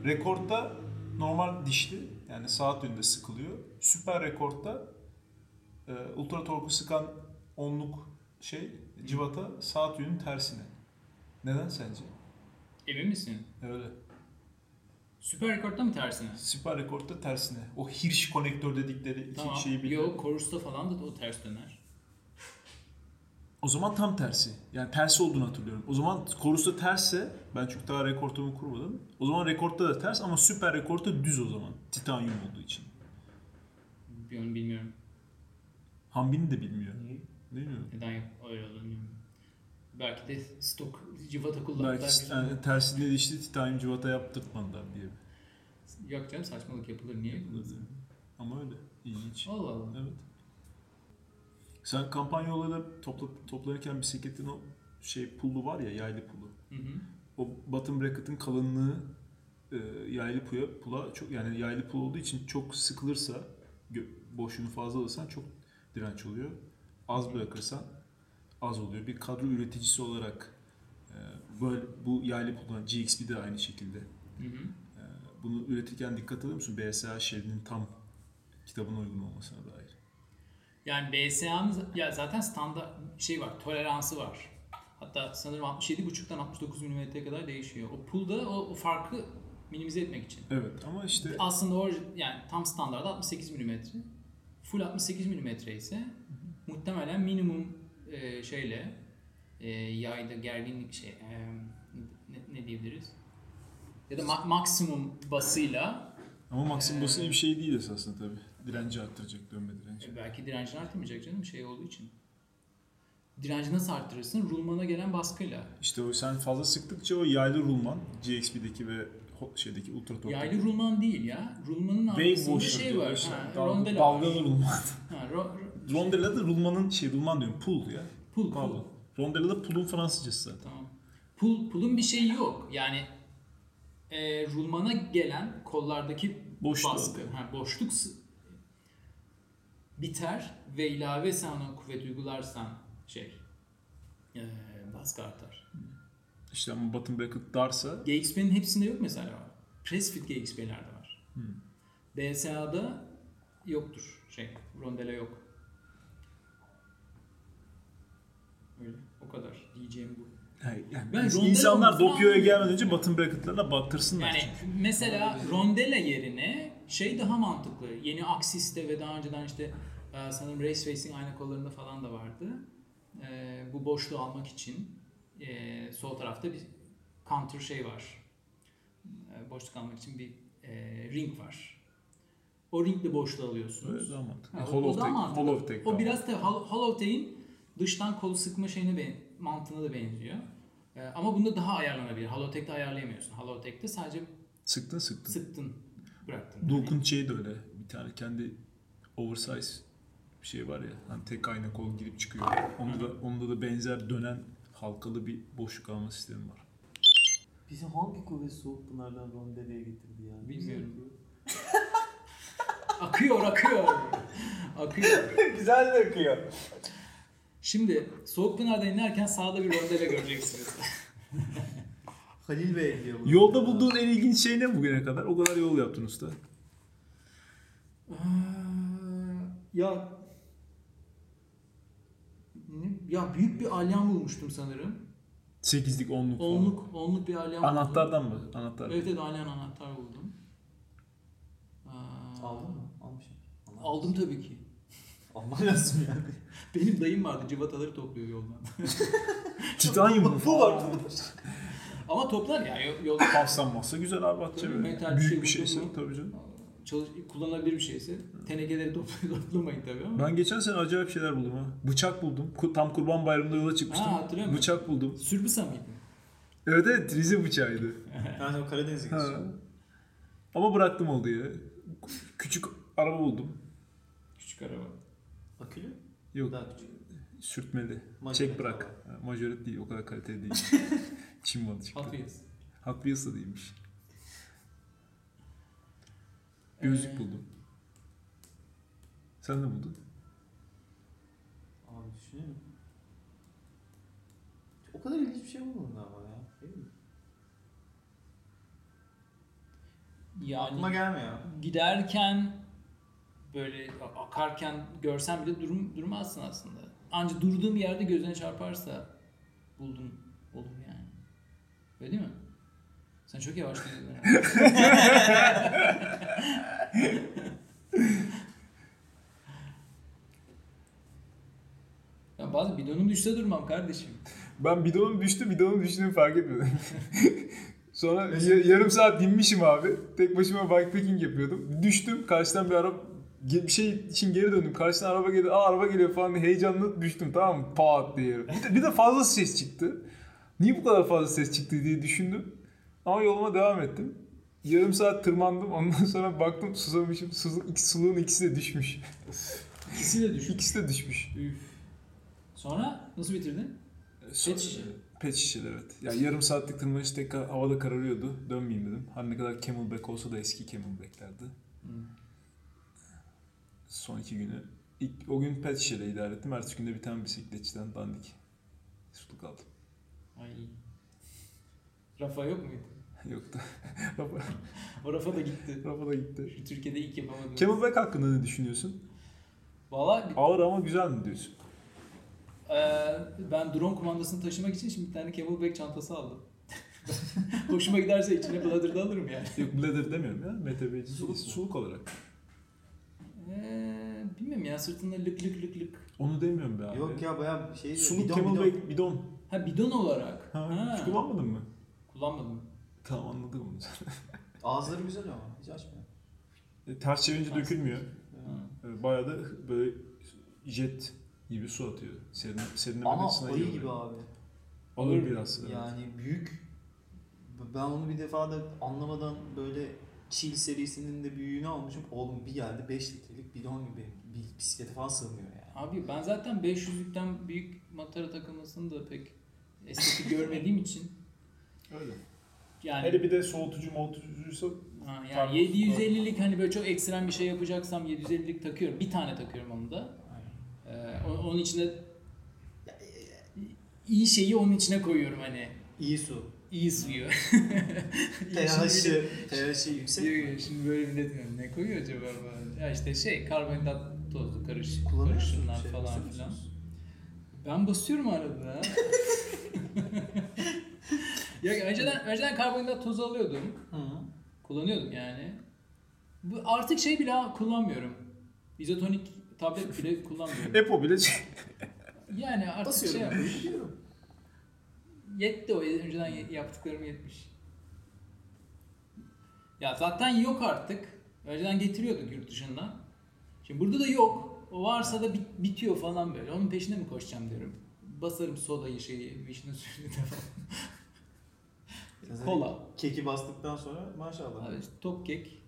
rekordda normal dişli yani saat yönünde sıkılıyor. Süper rekordda e, ultra torku sıkan onluk şey civata saat yönünün tersine. Neden sence? Emin misin? Öyle. Süper rekordda mı tersine? Süper rekordda tersine. O Hirsch konektör dedikleri iki Tamam. şeyi biliyor. Yok, Chorus'ta falan da o ters döner. O zaman tam tersi. Yani tersi olduğunu hatırlıyorum. O zaman Chorus'ta tersse ben çünkü daha rekortumu kurmadım. O zaman rekortta da ters ama süper rekortta düz o zaman. Titanyum olduğu için. Bilmiyorum, bilmiyorum. Hambini de bilmiyor. Niye? Bilmiyorum. Neden yap öyle. Belki de stok civata kullandılar. Belki yani tersinde de işte titanyum civata yaptırtmadılar diye. Yok canım saçmalık yapılır. Niye yapılır? Ama öyle. İlginç. Allah Allah. Evet. Sen kampanya yolları topla, toplanırken bisikletin o şey pullu var ya yaylı pulu. Hı hı. O bottom bracket'ın kalınlığı e, yaylı pula, pula çok yani yaylı pul olduğu için çok sıkılırsa boşluğunu fazla alırsan çok direnç oluyor. Az bırakırsan az oluyor. Bir kadro üreticisi olarak böyle bu yaylı puldan GXP de aynı şekilde. Hı hı. E, bunu üretirken dikkat alıyor musun? BSA şeridinin tam kitabına uygun olmasına dair. Yani BSA'nın ya zaten standart şey var, toleransı var. Hatta sanırım 67.5'tan 69 mm'ye kadar değişiyor. O pool'da o, o farkı minimize etmek için. Evet ama işte Aslında o yani tam standart 68 mm. Full 68 mm ise muhtemelen minimum e, şeyle e, yayda gerginlik şey e, ne, ne diyebiliriz? Ya da ma- maksimum basıyla ama maksimum Ee, basın iyi bir şey değil esasında tabii. Direnci arttıracak dönme direnci. e, belki direncini artmayacak canım şey olduğu için. Direnci nasıl arttırırsın? Rulmana gelen baskıyla. İşte o sen fazla sıktıkça o yaylı rulman GXP'deki ve ho- şeydeki ultra tork. Yaylı rulman değil ya. Rulmanın Wave arkasında washer şey var. Ha, dalgalı rulman. Ha, ro, ro, Rondella da rulmanın şey rulman diyorum pool ya. Pul, Pardon. pul. Rondella da pool'un Fransızcası zaten. Tamam. Pul, pulun bir şeyi yok. Yani e, rulmana gelen kollardaki Boşluğu baskı, ha, boşluk biter ve ilave sen ona kuvvet uygularsan şey e, baskı artar. İşte ama bottom bracket darsa GXP'nin hepsinde yok mesela. Press fit GXP'lerde var. Hmm. BSA'da yoktur şey. Rondela yok. Öyle. O kadar diyeceğim bu. yani, yani Ben ins- rondella insanlar anlamıyorum. gelmeden önce bottom bracket'larına battırsınlar. Yani çünkü. mesela rondela yerine şey daha mantıklı. Yeni Axis'te ve daha önceden işte e, sanırım Race Racing aynı kollarında falan da vardı. E, bu boşluğu almak için e, sol tarafta bir counter şey var. Boşluk almak için bir ring var. O ringle boşluğu alıyorsunuz. Öyle daha mantıklı. Ha, o- hollow o daha tek, mantıklı. hollow tek O biraz da hol- hollow take'in dıştan kolu sıkma şeyine ben, mantığına da benziyor. E, ama bunda daha ayarlanabilir. Hollow take'te ayarlayamıyorsun. Hollow take'te sadece Sıktın sıktın. sıktın, bıraktın. Dulk'un şeyi de öyle. Bir tane kendi oversize bir şey var ya. Hani tek ayna kol girip çıkıyor. Onda da, onda da benzer dönen halkalı bir boşluk alma sistemi var. Bizi hangi kuvvet soğuk pınardan rondeleye getirdi ya? Bilmiyorum. akıyor, akıyor. akıyor. Güzel de akıyor. Şimdi Soğukpınar'da inerken sağda bir rondele göreceksiniz. Halil Bey diyor bunu. Yolda bulduğun en ilginç şey ne bugüne kadar? O kadar yol yaptın usta. Ee, ya ne- ya büyük bir alyan bulmuştum sanırım. Sekizlik, onluk falan. Onluk, onluk bir alyan buldum. Anahtardan mı? Anahtar. Evet evet alyan anahtar buldum. Ee, Aldın mı? Almışım. Aldım tabii ki. Alman lazım yani. Benim dayım vardı cıvataları topluyor yoldan. Titanyum mu? Bu var. Ama toplar ya yol- yolda Paslanmazsa güzel abi Tabii, böyle. metal bir Büyük şey bir şeyse mu? tabii canım. çalış, kullanılabilir bir şeyse tenekeleri topla- toplamayın tabii ama. Ben geçen sene acayip şeyler buldum ha. Bıçak buldum. Tam kurban bayramında yola çıkmıştım. Ha, hatırlıyor musun? Bıçak buldum. Sürbüsa mıydı? Evet evet Rize bıçağıydı. Yani o Karadeniz'e. Ama bıraktım oldu ya. Küçük araba buldum. Küçük araba. Akülü? Yok Daha küçük. sürtmeli. Majoret Çek bırak. Majoret değil o kadar kaliteli değil. Çin malı çıktı. Hot Wheels. Hot Wheels da değilmiş. Gözlük Ee, buldum. Sen ne buldun? Abi düşünüyorum. O kadar ilginç bir şey olmadı ama ya. Değil mi? Aklıma Yani gelmiyor. giderken böyle akarken görsen bile durum durmazsın aslında. Ancak durduğum bir yerde gözüne çarparsa buldum olur yani. Öyle değil mi? Sen çok yavaş gidiyorsun. ya bazen bidonum düşse durmam kardeşim. Ben bidonum düştü, bidonum düştüğünü fark etmedim. Sonra ya- yarım saat dinmişim abi. Tek başıma bikepacking yapıyordum. Düştüm, karşıdan bir araba bir şey için geri döndüm. Karşıdan araba geliyor, aa araba geliyor falan diye heyecanla düştüm tamam mı? Pat diye. Bir de, bir de fazla ses çıktı. Niye bu kadar fazla ses çıktı diye düşündüm. Ama yoluma devam ettim. Yarım saat tırmandım. Ondan sonra baktım susamışım. Sulu, iki, suluğun ikisi de düşmüş. İkisi de düşük. İkisi de düşmüş. Üf. Sonra nasıl bitirdin? Pet şişe. Pet şişeler evet. Ya yarım saatlik tırmanış tekrar havada kararıyordu. Dönmeyeyim dedim. Her ne kadar camelback olsa da eski camelbacklerdi. Son iki günü. İlk, o gün pet şişeyle idare ettim. Ertesi günde bir tane bisikletçiden dandik. Suluk aldım. Ay. Rafa yok muydu? Yoktu. Rafa, O Rafa da gitti. Rafa da gitti. Şu Türkiye'de ilk yapamadım. Camelback hakkında ne düşünüyorsun? Valla Ağır ama güzel mi diyorsun? Eee, ben drone kumandasını taşımak için şimdi bir tane camelback çantası aldım. Hoşuma giderse içine bladder da alırım yani. Yok bladder demiyorum ya. MTB'ci Suluk suluk olarak. Eee bilmiyorum ya sırtında lık lık lık lık. Onu demiyorum be abi. Yok ya bayağı şey Suluk bidon, camelback bidon. Ha bidon olarak. Ha, Ha, Hiç kullanmadın mı? Kullanmadım. Tamam anladım onu. Ağızları güzel ama hiç açmıyor. E, Ters çevirince Ters. dökülmüyor. Ha. E, Bayağı da böyle jet gibi su atıyor. Serin, serinlemek Ama iyi ayı gibi abi. Alır biraz. evet. Yani büyük. Ben onu bir defa da anlamadan böyle Chill serisinin de büyüğünü almışım. Oğlum bir geldi 5 litrelik bidon gibi. Bir bisiklete falan sığmıyor yani. Abi ben zaten 500'lükten büyük matara takılmasını da pek estetik görmediğim için Öyle. yani Hele bir de soğutucu moğutucuysa Ha, yani Farklı- 750'lik hani böyle çok ekstrem bir şey yapacaksam 750'lik takıyorum. Bir tane takıyorum onu da. Ee, o- onun içine iyi şeyi onun içine koyuyorum hani. İyi su. İyi suyu. THC yüksek. Yok, Şimdi böyle millet diyor, ne koyuyor acaba. Ya işte şey karbonhidrat tozlu karış, karışımlar Şey, falan filan. Ben basıyorum arada. ya önceden, önceden karbonhidrat tozu alıyordum. Hı. Kullanıyordum yani. Bu artık şey bile kullanmıyorum. İzotonik tablet bile kullanmıyorum. Epo bile Yani artık Basıyorum. şey yapmış. Yetti o önceden yaptıklarım yetmiş. Ya zaten yok artık. Önceden getiriyorduk yurt dışından. Şimdi burada da yok. O varsa da bit- bitiyor falan böyle. Onun peşine mi koşacağım diyorum. Basarım sodayı şeyi, vişne suyunu da falan. Kola. Keki bastıktan sonra maşallah. Abi top kek.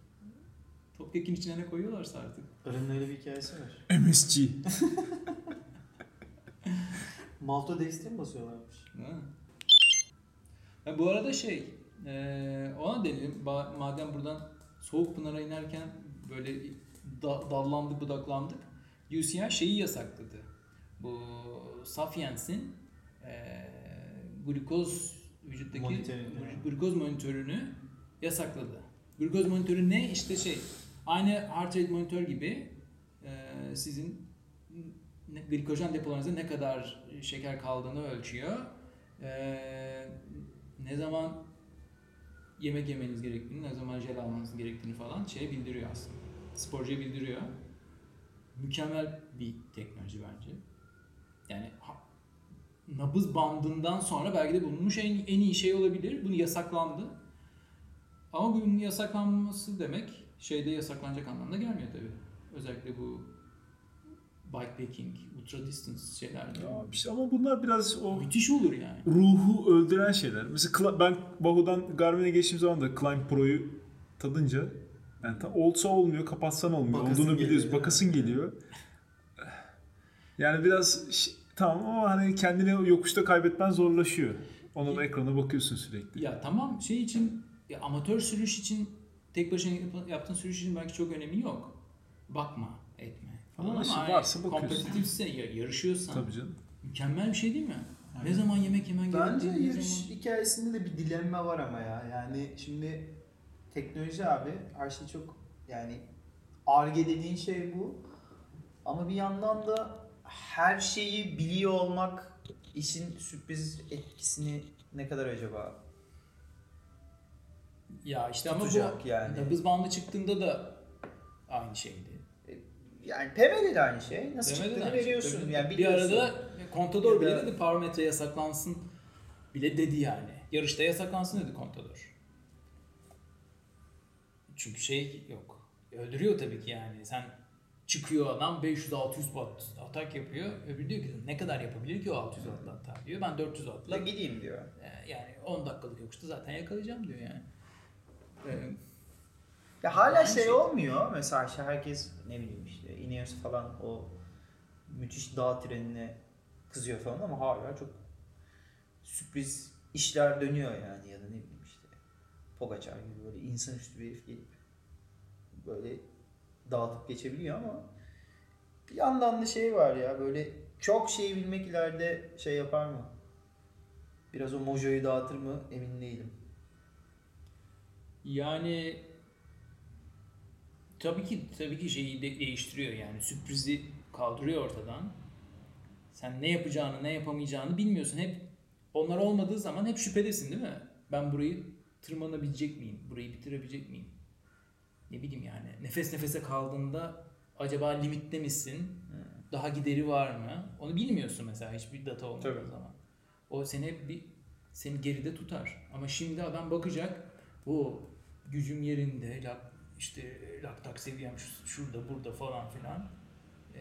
Top kekin içine ne koyuyorlarsa artık. Arının öyle bir hikayesi var. MSG. Maltodextrin basıyorlarmış. Ha. Ya bu arada şey, eee, ona denedim. Ba- Madem buradan Soğuk Pınar'a inerken böyle da- dallandık budaklandık. UCI şeyi yasakladı. Bu Sapiens'in eee glukoz vücuttaki Monitörünü. glu- glukoz monitörünü yasakladı. Glukoz monitörü ne? İşte şey, aynı heart rate monitör gibi eee, sizin glikojen depolarınızda ne kadar şeker kaldığını ölçüyor. Ee, ne zaman yemek yemeniz gerektiğini, ne zaman jel almanız gerektiğini falan şey bildiriyor aslında. Sporcuya bildiriyor. Mükemmel bir teknoloji bence. Yani nabız bandından sonra belki de bulunmuş en, en iyi şey olabilir. Bunu yasaklandı. Ama bunun yasaklanması demek şeyde yasaklanacak anlamda gelmiyor tabii. Özellikle bu bikepacking, ultra distance şeyler. Ya işte ama bunlar biraz o Müthiş olur yani. ruhu öldüren şeyler. Mesela ben Bahu'dan Garmin'e geçtiğim zaman da Climb Pro'yu tadınca yani ta- olsa olmuyor, kapatsan olmuyor. Bakasın Olduğunu biliyoruz. Bakasın geliyor. Yani biraz tamam ama hani kendini yokuşta kaybetmen zorlaşıyor. Ona da ekrana bakıyorsun sürekli. Ya tamam şey için ya amatör sürüş için tek başına yap- yaptığın sürüş için belki çok önemi yok. Bakma, Ama ama işte varsa bakıyorsun. kompetitifse, ya- yarışıyorsan Tabii canım. mükemmel bir şey değil mi? Ne zaman yemek yemen Bence gerektiği, ne yarış zaman... hikayesinde de bir dilenme var ama ya. Yani şimdi teknoloji abi her şey çok yani arge dediğin şey bu. Ama bir yandan da her şeyi biliyor olmak işin sürpriz etkisini ne kadar acaba Ya işte ama bu yani. nabız bandı çıktığında da aynı şeydi. Yani PM'de de aynı şey. Nasıl Demedi de çıktığını şey. veriyorsun. Yani bir biliyorsun. arada Contador Ya bile da- dedi parametre yasaklansın bile dedi yani. Yarışta yasaklansın dedi Contador. Çünkü şey yok. Öldürüyor tabii ki yani. Sen çıkıyor adam 500-600 watt atak yapıyor. Öbürü diyor ki ne kadar yapabilir ki o 600 wattla atak diyor. Ben 400 La wattla gideyim diyor. e, yani 10 dakikalık yokuşta zaten yakalayacağım diyor yani. Ee, Ya hala Aynı şey şey. olmuyor. Mesela işte herkes ne bileyim işte Ineos falan o müthiş dağ trenine kızıyor falan ama hala çok sürpriz işler dönüyor yani ya da ne bileyim işte Pogacar gibi böyle insanüstü bir herif gelip böyle dağıtıp geçebiliyor ama bir yandan da şey var ya böyle çok şey bilmek ileride şey yapar mı? Biraz o mojoyu dağıtır mı emin değilim. Yani tabii ki tabii ki şeyi de değiştiriyor yani sürprizi kaldırıyor ortadan. Sen ne yapacağını, ne yapamayacağını bilmiyorsun. Hep onlar olmadığı zaman hep şüphedesin değil mi? Ben burayı tırmanabilecek miyim? Burayı bitirebilecek miyim? Ne bileyim yani. Nefes nefese kaldığında acaba limitte misin? Daha gideri var mı? Onu bilmiyorsun mesela hiçbir data olmadığı Tabii. zaman. O seni hep bir seni geride tutar. Ama şimdi adam bakacak. O gücüm yerinde. Lak, işte laktak seviyem şu- şurada burada falan filan. Ee,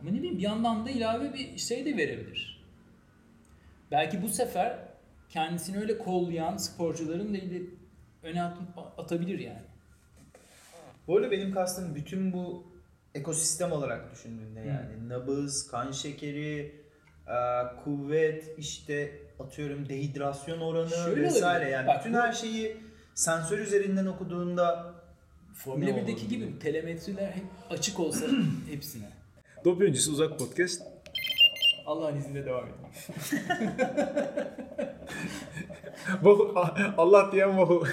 ama ne bileyim bir yandan da ilave bir şey de verebilir. Belki bu sefer kendisini öyle kollayan sporcuların da öne at- atabilir yani. Bu arada benim kastım bütün bu ekosistem olarak düşündüğünde yani nabız, kan şekeri, e, kuvvet, işte atıyorum dehidrasyon oranı Şöyle vesaire olabilir. yani Bak bütün her şeyi sensör üzerinden okuduğunda Formula Ne 1'deki olur? gibi telemetriler hep açık olsa hepsine. Dopya öncesi uzak podcast. Allah'ın izniyle devam edin. Vahu- Allah diyen vahu.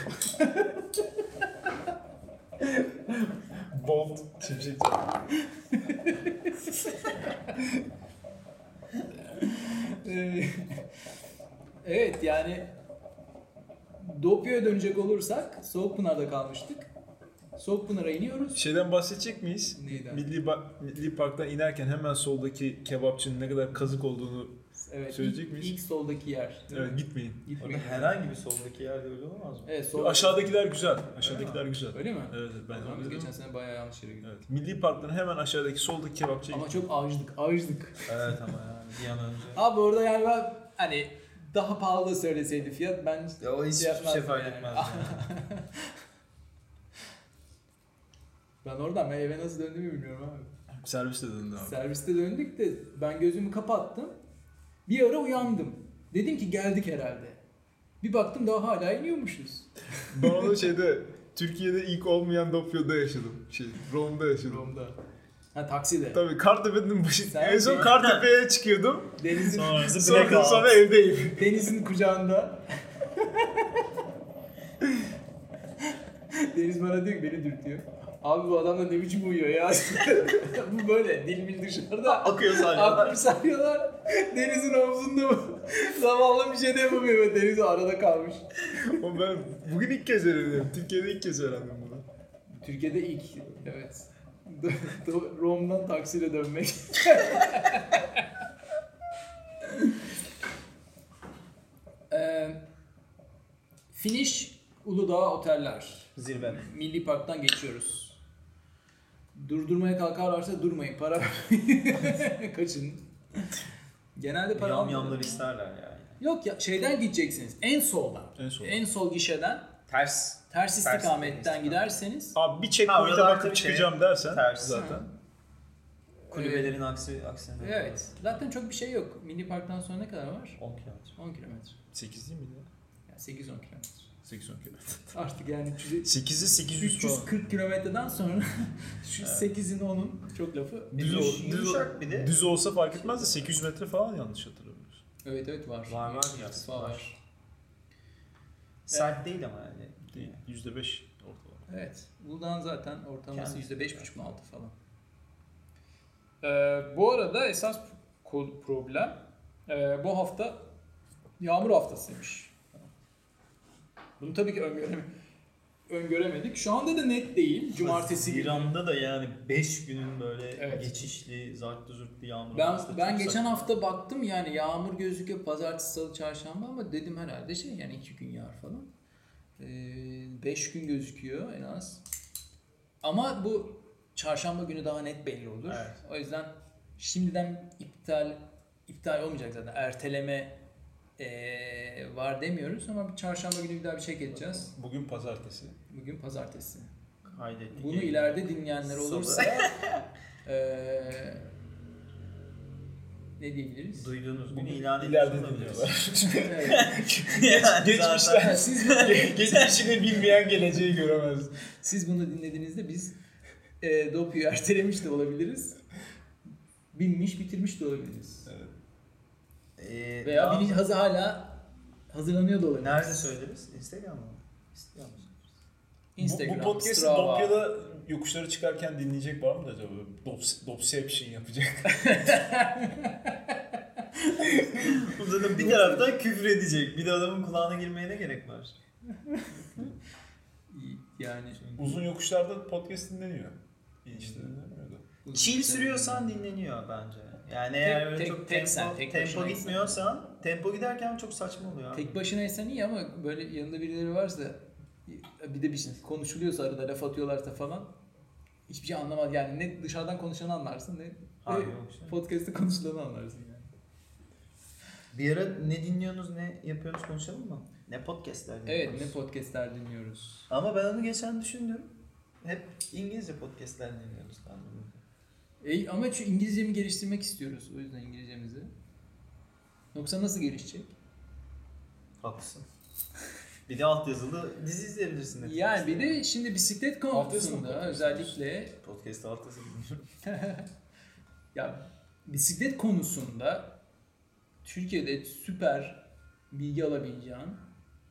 Bolt. Şimşek Ee, evet yani Dopyo'ya dönecek olursak Soğukpınar'da kalmıştık. Soğukpınar'a iniyoruz. Şeyden bahsedecek miyiz? Neyden? Milli, Ba- Milli Park'tan inerken hemen soldaki kebapçının ne kadar kazık olduğunu Evet, Söyleyecek ilk, miyiz? ilk soldaki yer. değil mi? evet, gitmeyin. Gitmeyin. herhangi bir soldaki yerde öyle olmaz mı? Evet, sol. Aşağıdakiler güzel. Aşağıdakiler güzel. Öyle mi? Evet evet, ben biz öyle geçen sene bayağı yanlış yere gittik. Evet. Milli Park'tan hemen aşağıdaki soldaki kebapçıya Ama çok ağızlık, ağızlık. Evet ama yani bir an önce. Abi orada yani ben hani daha pahalı da söyleseydi fiyat ben Ya o hiç şey hiçbir şey fark etmez. yani. ben oradan ben eve nasıl döndüğümü bilmiyorum abi. Serviste döndü abi. Serviste döndük de ben gözümü kapattım. Bir ara uyandım. Dedim ki geldik herhalde. Bir baktım daha hala iniyormuşuz. Ben onu şeyde Türkiye'de ilk olmayan Dopyo'da yaşadım. Şey, Rome'da yaşadım. Rom'da. Ha takside. Tabii Kartepe'nin başı. Sen en son Kartepe'ye çıkıyordum. Denizin, Sonrası Sonra, sonra evdeyim. denizin kucağında. Deniz bana diyor ki beni dürtüyor. Abi bu adam da ne biçim uyuyor ya. bu böyle dil bil dışarıda. Akıyor salyalar. Aklım sarıyorlar. Denizin omzunda bu. Zavallı bir şey de yapamıyor. Deniz arada kalmış. Ama ben bugün ilk kez öğrendim. Türkiye'de ilk kez öğrendim bunu. Türkiye'de ilk. Evet. Rom'dan taksiyle dönmek. Ee, finish Uludağ Oteller. Zirve. Milli Park'tan geçiyoruz. Durdurmaya kalkarlarsa durmayın. Para kaçın. Genelde para Yam yamlar isterler yani. Yok ya şeyden gideceksiniz. En soldan. En soldan. En sol gişeden Ters. Ters istikametten istikamet. giderseniz Abi bir checkpoint'e oralar bakıp tabii çıkacağım şey, dersen ters. zaten. Kulübelerin aksi aksine. Evet. Zaten çok bir şey yok. Milli Park'tan sonra ne kadar var? 10 kilometre. 10 kilometre. 8 değil miydi ya? Yani 8-10 kilometre. 8 10 kilometre. Artık yani 300 8'i 800 falan. 340 kilometreden sonra şu 8'in 10'un çok lafı. Düz, ol- düz, yumuşak bir de. düz olsa fark etmez de 800 metre falan yanlış hatırlamıyorsun. Evet evet var. Var, var İrtifa var. var. Sert değil ama yani. Değil. %5 ortalama. Evet. Uludağ'ın zaten ortalaması Kendisi. %5,5 mu 6 falan. Ee, bu arada esas problem e, bu hafta yağmur haftasıymış. Bunu tabii ki öngöreme öngöremedik. Şu anda da net değil. Cumartesi günü. İran'da da yani 5 günün böyle Evet. geçişli, zartlı zurtlu yağmur Ben ben geçen saçma. hafta baktım yani yağmur gözüküyor pazartesi, salı, çarşamba ama dedim herhalde şey yani iki gün yağar falan. Ee, beş gün gözüküyor en az. Ama bu çarşamba günü daha net belli olur. Evet. O yüzden şimdiden iptal iptal olmayacak zaten. Erteleme ee, var demiyoruz ama çarşamba günü bir daha bir check edeceğiz. Bugün pazartesi. Bugün pazartesi. Kaydettik. Bunu ileride dinleyenler olursa eee ne diyebiliriz? Duyduğunuz gün Bunu ilan ileride dinliyorlar. Evet. Zaten- siz, geçmişini bilmeyen geleceği göremez. siz bunu dinlediğinizde biz e, Dopu'yu ertelemiş de olabiliriz. Binmiş bitirmiş de olabiliriz. Ee, Veya bilinç hazı hala hazırlanıyor da olabilir. Nerede söyleriz? Instagram mı? Instagram mı? Instagram, bu, bu podcast'ı Strava. Dopya'da yokuşları çıkarken dinleyecek var mı da acaba? Dops, Dopsception yapacak. Bu zaten bir taraftan küfür edecek. Bir de adamın kulağına girmeye ne gerek var? Yani Uzun yokuşlarda podcast dinleniyor. İnişte dinlenmiyor da. Chill sürüyorsan dinleniyor bence. Yani Tek- eğer öyle tek- çok tek tempo, sen, tek tempo gitmiyorsan, tempo giderken çok saçma oluyor. Tek başınaysan iyi ama böyle yanında birileri varsa bir de bir şey konuşuluyorsa arada laf atıyorlarsa falan hiçbir şey anlamaz. Yani ne dışarıdan konuşanı anlarsın ne podcast'te konuşulanı anlarsın yani. Bir ara ne dinliyorsunuz, ne yapıyorsunuz konuşalım mı? Ne podcastler dinliyorsunuz? Evet ne podcastler dinliyoruz. Ama ben onu geçen düşündüm. Hep İngilizce podcastler dinliyoruz tam E, ama şu İngilizcemi geliştirmek istiyoruz. O yüzden İngilizcemizi. Yoksa nasıl gelişecek? Haklısın. bir de altyazılı dizi izleyebilirsin. Netflix'te. Yani bir de şimdi bisiklet Altyazı mı konusunda özellikle Podcast altyazılı dinliyorum. ya bisiklet konusunda Türkiye'de süper bilgi alabileceğin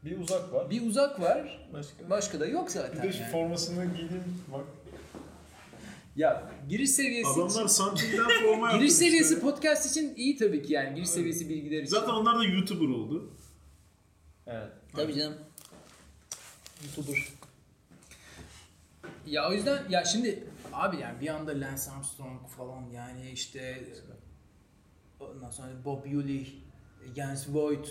Bir uzak var. bir uzak var. Başka? Başka da yok Bir zaten. de şu yani. formasını giydim bak. Ya giriş seviyesi Adamlar için, santimden forma yaptı. giriş işte. seviyesi podcast için iyi tabii ki yani giriş Evet. seviyesi bilgiler için. Zaten onlar da YouTuber oldu. Evet. Tabii canım. YouTuber. Ya o yüzden ya şimdi abi yani bir anda Lance Armstrong falan yani işte ondan sonra Bob Eulich, Jens Voigt,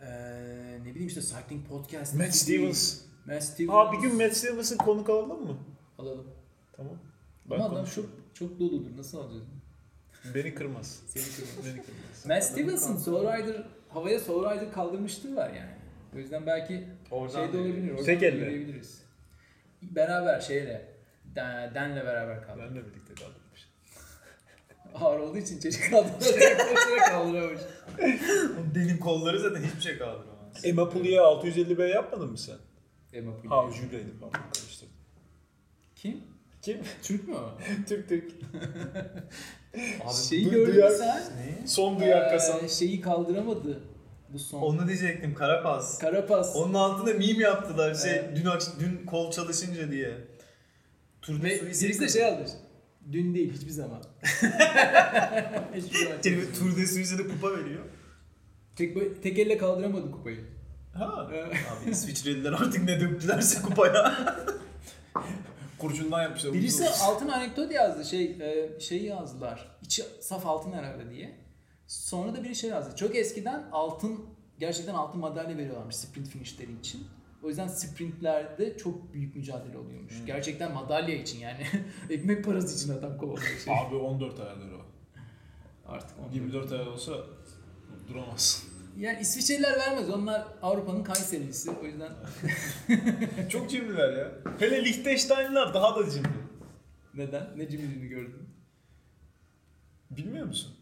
eee ne bileyim işte Cycling Podcast. Matt Stevens. Matt Stevens. Aa bir gün Matt Stevens'ın konuk alalım mı? alalım. Tamam. Ama adam çok, çok doludur. Nasıl alacağız? Beni kırmaz. Seni kırmaz. Beni kırmaz. Matt Stevens'ın Soul Rider, havaya Soul Rider kaldırmışlığı var yani. O yüzden belki Oradan şey de olabilir. Oradan Tek elle. yürüyebiliriz. Beraber şeyle, Dan'le beraber kaldı. Benle birlikte kaldırmış. Ağır olduğu için çocuk kaldırarak koşarak kaldıramamış. Benim kolları zaten hiçbir şey kaldıramaz. Emma Puli'ye 650B yapmadın mı sen? Emma Puli. Ha Jübreydi pardon karıştırdım. Kim? Kim? Türk mü o? Türk Türk. Şeyi du- gördün sen? Ne? Son duyar kasan. Ee, şeyi kaldıramadı. Bu son. Onu diyecektim Karapaz. Karapas. Onun altında meme yaptılar şey Evet. dün dün kol çalışınca diye. Turda Ve birisi de şey almış. Dün değil hiçbir zaman. hiçbir zaman. Herif Tour de Suisse'de kupa veriyor. Tek, tek elle kaldıramadı kupayı. Ha. Ee, Abi İsviçreliler artık ne döktülerse kupaya. Kurcundan yapmışlar. Birisi altın anekdot yazdı. Şey şey yazdılar. İçi saf altın herhalde diye. Sonra da biri şey yazdı. Çok eskiden altın gerçekten altın madalya veriyorlarmış sprint finishleri için. O yüzden sprintlerde çok büyük mücadele oluyormuş. Gerçekten madalya için yani. Ekmek parası için adam kovalıyor şey. Abi 14 ayarları o. Artık onu. 24 ayar olsa duramaz. Yani İsviçreliler vermez. Onlar Avrupa'nın Kayserilisi. O yüzden Çok cimriler ya. Hele Liechtenstein'lar daha da cimri. neden? Ne cimriliğini gördün? Bilmiyor musun?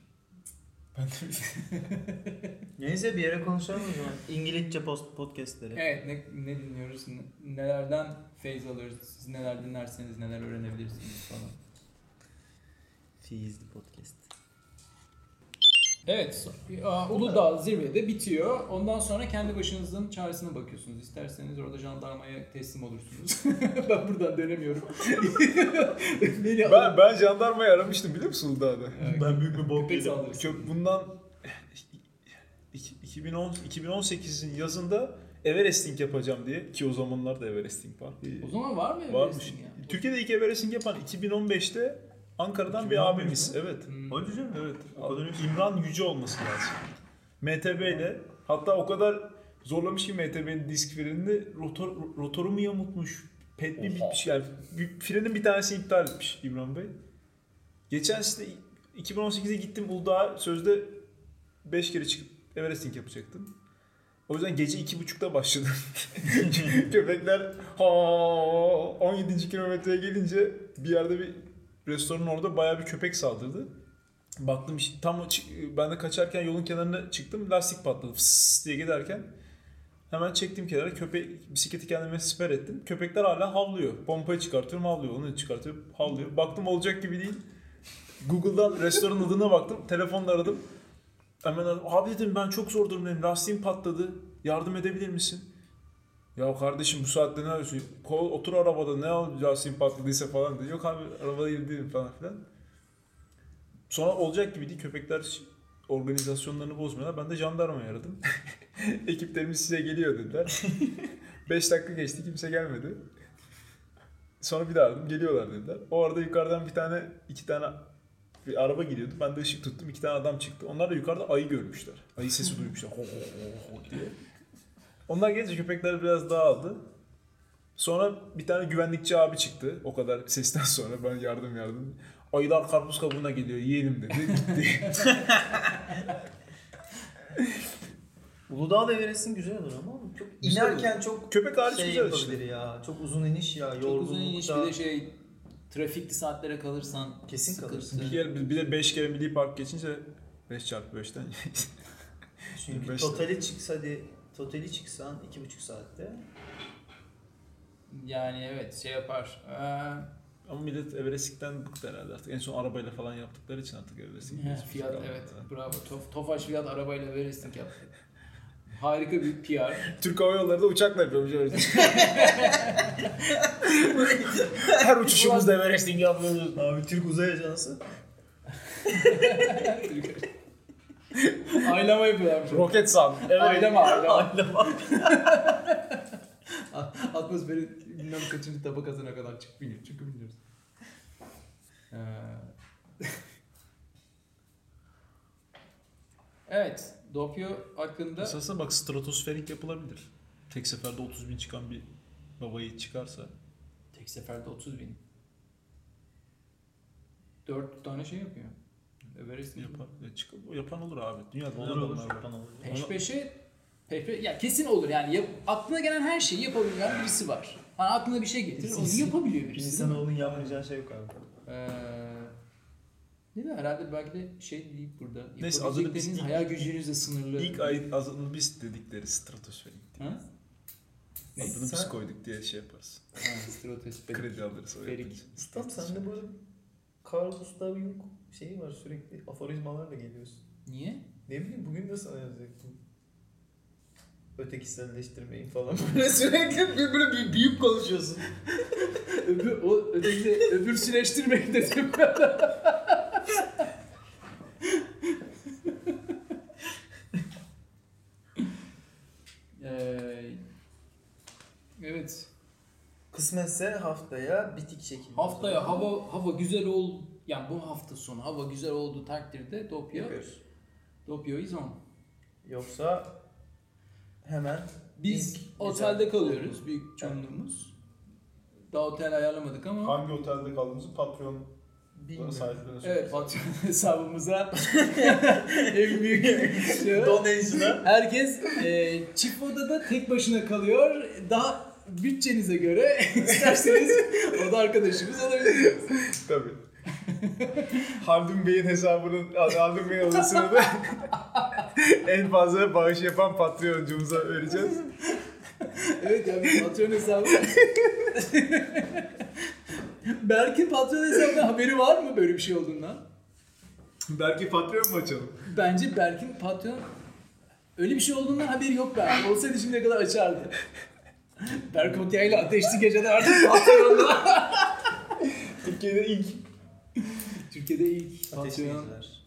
Ben de. Neyse bir yere konuşalım o zaman. İngilizce post podcastleri. Evet ne, ne dinliyoruz? Ne- nelerden feyz alıyoruz? Siz neler dinlerseniz neler öğrenebilirsiniz falan. Fizli podcast. Evet, Aa, Uludağ zirvede bitiyor. Ondan sonra kendi başınızın çaresine bakıyorsunuz. İsterseniz orada jandarmaya teslim olursunuz. ben buradan dönemiyorum. Beni Ben, ben jandarmayı aramıştım biliyor musun Uludağ'da? Evet. Ben büyük bir bok yedim. Çok bundan iki- 2010 2018'in yazında Everesting yapacağım diye ki o zamanlar da Everesting var. O zaman var mı Varmış. Everest'in ya? Türkiye'de ilk Everesting yapan 2015'te Ankara'dan bir 2015 abimiz. mi? Evet. Hmm. Hadi canım. Evet. İmran Yüce olması lazım. MTB ile hatta o kadar zorlamış ki MTB'nin disk frenini rotor, rotoru mu yamultmuş? Pet mi bitmiş yani. Bir- Frenin bir tanesi iptal etmiş İmran Bey. Geçen sene 2018'de gittim Uludağ'a sözde 5 kere çıkıp Everesting yapacaktım. O yüzden gece iki buçukta başladım. Köpekler ha 17. kilometreye gelince bir yerde bir restoranın orada bayağı bir köpek saldırdı. Baktım işte tam ben de kaçarken yolun kenarına çıktım lastik patladı fıs diye giderken hemen çektim kenara köpek bisikleti kendime siper ettim. Köpekler hala havlıyor. Pompayı çıkartıyorum havlıyor. Onu çıkartıyorum havlıyor. Baktım olacak gibi değil. Google'dan restoran adına baktım. Telefonla aradım. Hemen aradım. Abi dedim ben çok zor durumdayım. Lastiğim patladı. Yardım edebilir misin? Ya kardeşim bu saatte ne yapıyorsun? Ko- Otur arabada ne al lastiğim patladıysa falan dedi. Yok abi arabada değilim falan filan. Sonra olacak gibi değil. Köpekler organizasyonlarını bozmuyorlar. Ben de jandarmayı aradım. Ekiplerimiz size geliyor dediler. 5 dakika geçti kimse gelmedi. Sonra bir daha aradım. Geliyorlar dediler. O arada yukarıdan bir tane iki tane bir araba gidiyordu. Ben de ışık tuttum. iki tane adam çıktı. Onlar da yukarıda ayı görmüşler. Ayı sesi duymuşlar. Ho, ho, ho, ho diye. Onlar gelince köpekler biraz dağıldı. Sonra bir tane güvenlikçi abi çıktı. O kadar sesten sonra ben yardım yardım. Ayılar karpuz kabuğuna geliyor yiyelim dedi. Gitti. Uludağ'da Everest'in güzel olur ama çok Güzel inerken çok Köpek hariç şey güzel yapabilir işte. ya. Çok uzun iniş ya. Çok uzun iniş bir yorgunlukta. de şey trafikli saatlere kalırsan Kesin sıkıntı. kalırsın. Bir, kere, bir de 5 kere milli park geçince 5 çarpı 5'ten Çünkü Beş totali çıksa hadi totali çıksan iki buçuk saatte. Yani evet şey yapar. Ee, Ama millet Everest'ten bıktı herhalde artık. En son arabayla falan yaptıkları için artık Everest'in Fiyat kalmadı. evet bravo. Tof, Tofaş Fiyat arabayla Everest'in yaptı. Harika bir PR. Türk Hava Yolları da uçakla yapıyormuş Everest'in. Her uçuşumuzda Everest'in yapıyoruz. Abi Türk Uzay Ajansı. Aylama yapıyorlarmış. Roket san. Aylama aylama. Aylama. Atmosferin bilmem kaçıncı tabakasına kadar çık biliyor. Çünkü biliyoruz. Ee, evet. Doppio hakkında Esasında bak stratosferik yapılabilir. Tek seferde 30 bin çıkan bir babayı çıkarsa. tek seferde 30 bin. 4 tane şey yapıyor. Everest Yapan, ya çık- yapan olur abi. Dünyada Olur olur. Yapan olur. Peş peşe peş ya kesin olur yani yap, aklına gelen her şeyi yapabilen birisi var. Hani aklına bir şey getirir onu yapabiliyor birisi. değil? İnsanoğlunun yapmayacağı şey yok abi. Ee, değil mi? Herhalde belki de şey deyip burada. Neyse, adını Yapabilecekleriniz biz ilk- hayal gücünüzle sınırlı. İlk ay azını biz dedikleri stratosferik. Ha? Ne? Adını biz Sen- koyduk diye şey yaparız. Ha, stratosferik. Kredi alırız. o Ferik. yapınca. Tam sende böyle Carl Gustav Jung şeyi var sürekli aforizmalarla geliyorsun. Niye? Ne bileyim bugün de sana yazacaktım. Ötekiselleştirmeyin falan böyle sürekli bir- böyle bir büyük konuşuyorsun. öbür, o öteki öbür süreçtirmeyi dedim. Ee, evet. Kısmetse haftaya bitik şekilde. Haftaya hava hava güzel ol yani bu hafta sonu hava güzel olduğu takdirde Doppio yapıyoruz. Doppio is on. Yoksa hemen Biz İlk otelde güzel- kalıyoruz büyük çoğunluğumuz. Daha otel ayarlamadık ama Hangi otelde kaldığımızı Patreon bilmiyorum. sahiplerine evet Patreon hesabımıza en büyük şey. Donation'a Herkes e, çift odada tek başına kalıyor. Daha bütçenize göre isterseniz oda arkadaşımız olabilir. Tabii. Haldun Bey'in hesabının, Haldun Bey'in odasını da en fazla bağış yapan Patreon'cumuza vereceğiz. Evet ya bir Patreon hesabı. Berk'in Patreon hesabında haberi var mı böyle bir şey olduğundan? Belki Patreon mu açalım? Bence Berk'in Patreon öyle bir şey olduğundan haberi yok belki. Olsaydı şimdiye kadar açardı. Berk Otya ile Ateşli Gece'de artık Patreon'da. Türkiye'de ilk. Türkiye'de ilk Patreon, Ateşleyiciler.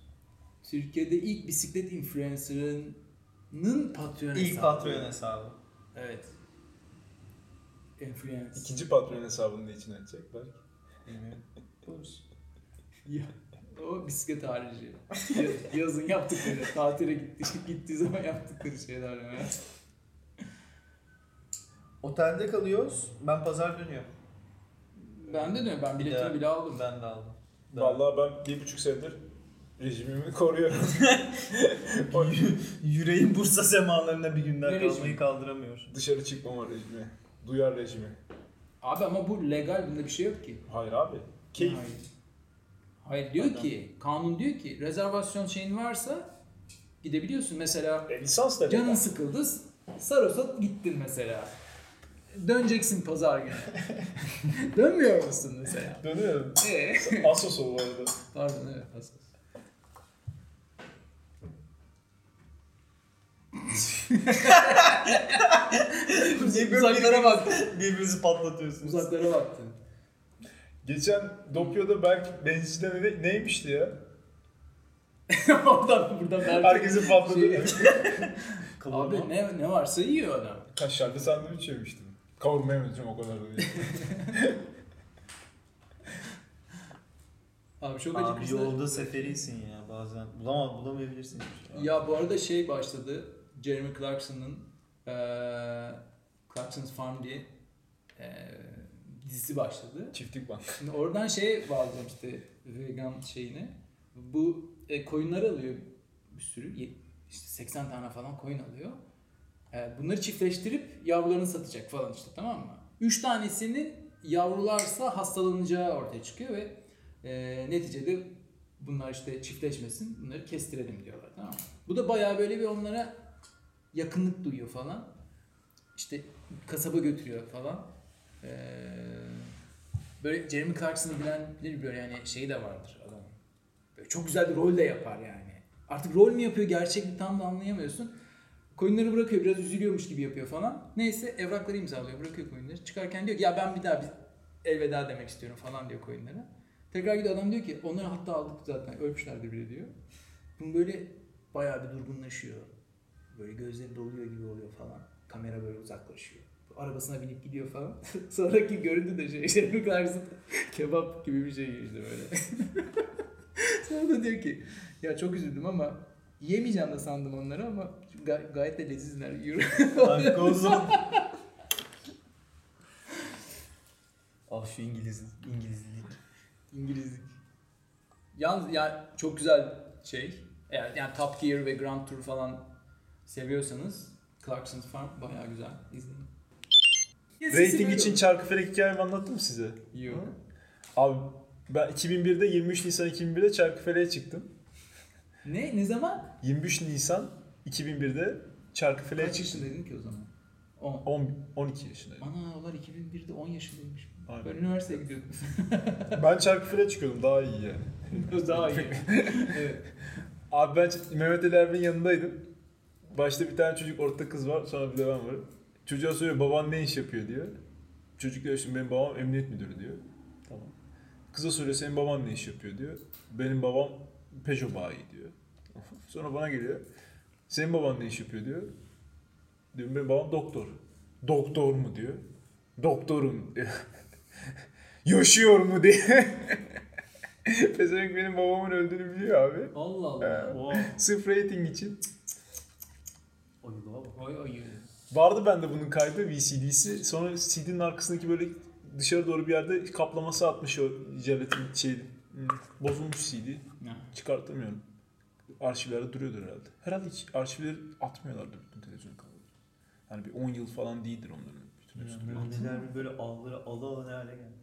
Türkiye'de ilk bisiklet influencer'ının Patreon İlk hesabı. Patreon hesabı. Evet. Influence. İkinci Patreon hesabını da içine açacak belki. Ya, o bisiklet harici. Ya- Yazın yaptıkları, tatile gitti, gittiği zaman yaptıkları şeyler yani. Otelde kalıyoruz. Ben pazar dönüyorum. Ben de diyorum, ben biletimi bile aldım. Ben de aldım. Vallahi ben bir buçuk senedir rejimimi koruyorum. Yüreğin Bursa semalarına bir Ne günler rejimi? kalmayı kaldıramıyor. Dışarı çıkmama rejimi. Duyar rejimi. Abi ama bu legal, bunda bir şey yok ki. Hayır abi. Keyif. Hayır. Hayır diyor Adam. ki kanun diyor ki rezervasyon şeyin varsa gidebiliyorsun. Mesela E, lisans da canın sıkıldı Saros'a gittin mesela. Döneceksin pazar günü. Dönmüyor musun mesela? Dönüyorum. Ee? Asos o bu arada. Pardon evet hassas. Uzaklara baktı. Birbirinizi patlatıyorsunuz. Uzaklara baktı. Geçen Dokya'da Berk benzincide ne, neymişti ya? Oradan buradan verdi. Herkesi patladı. Şey-. Abi ne, ne varsa yiyor adam. Kaşarlı sandviç yemiştim. Kavurma yemedim o kadar da değil. Abi çok Abi acıkmışlar. yolda seferisin ya bazen. Bulamam, bulamayabilirsin. Ya bu arada şey başladı. Jeremy Clarkson'ın eee Clarkson's Farm diye eee dizisi başladı. Çiftlik bank. Şimdi oradan şey bağlayacağım işte vegan şeyini. Bu e, koyunları alıyor bir sürü. ye- işte 80 tane falan koyun alıyor. E, bunları çiftleştirip yavrularını satacak falan işte tamam mı? 3 tanesinin yavrularsa hastalanacağı ortaya çıkıyor ve e, neticede bunlar işte çiftleşmesin bunları kestirelim diyorlar tamam mı? Bu da bayağı böyle bir onlara yakınlık duyuyor falan. İşte kasaba götürüyor falan. Eee böyle Jeremy Clarkson'ı bilen bilir böyle yani şeyi de vardır adam. Böyle çok güzel bir rol de yapar yani. Artık rol mü yapıyor gerçek mi tam da anlayamıyorsun. Koyunları bırakıyor biraz üzülüyormuş gibi yapıyor falan. Neyse evrakları imzalıyor bırakıyor koyunları. Çıkarken diyor ki ya ben bir daha bir elveda demek istiyorum falan diyor koyunlara. Tekrar gidiyor adam diyor ki onları hatta aldık zaten ölmüşlerdir bile diyor. Bunun böyle bayağı bir durgunlaşıyor. Böyle gözleri doluyor gibi oluyor falan. Kamera böyle uzaklaşıyor. Arabasına binip gidiyor falan. Sonraki görüntü de şey, Jeremy Clarkson kebap gibi bir şey işte böyle. Sonra da diyor ki ya çok üzüldüm ama yemeyeceğim de sandım onları ama ga- gayet de lezizler olsun. ah şu İngiliz, İngilizlik. İngilizlik. Yalnız yani çok güzel şey. Eğer yani Top Gear ve Grand Tour falan seviyorsanız Clarkson's Farm bayağı güzel. İzleyin. Rating için Çarkıfelek hikayemi anlattım mı size? Yok. Abi ben 2001'de 23 Nisan 2001'de Çarkıfelek'e çıktım. Ne? Ne zaman? 23 Nisan 2001'de Çarkıfelek'e Kaç çıktım. yaşındaydın ki o zaman? 10. 10, 12 yaşındaydım. Ana onlar 2001'de 10 yaşındaymış. Aynen. Ben üniversiteye gidiyordum. Ben Çarkıfelek'e çıkıyordum daha iyi yani. Daha iyi. evet. Abi ben Mehmet Ali Erbil'in yanındaydım. Başta bir tane çocuk orta kız var sonra bir de ben varım. Çocuğa soruyor baban ne iş yapıyor diyor. Çocuk diyor şimdi benim babam emniyet müdürü diyor. Tamam. Kıza soruyor senin baban ne iş yapıyor diyor. Benim babam Peugeot bayi diyor. Sonra bana geliyor. Senin baban ne iş yapıyor diyor. Diyorum benim babam doktor. Doktor mu diyor. Doktorum diyor. Yaşıyor mu diye. Pezevenk benim babamın öldüğünü biliyor abi. Allah Allah. Wow. Sırf rating için. Oy oy. Vardı bende bunun kaydı VCD'si. Sonra CD'nin arkasındaki böyle dışarı doğru bir yerde kaplaması atmış o jelatin şey hmm, bozulmuş CD. Çıkartamıyorum. Arşivlerde duruyordur herhalde. Herhalde hiç arşivleri atmıyorlardı bütün televizyon kanalı. Yani bir 10 yıl falan değildir onların. Bütün hepsi duruyor. Anneler böyle ağları ala ala ne hale geldi.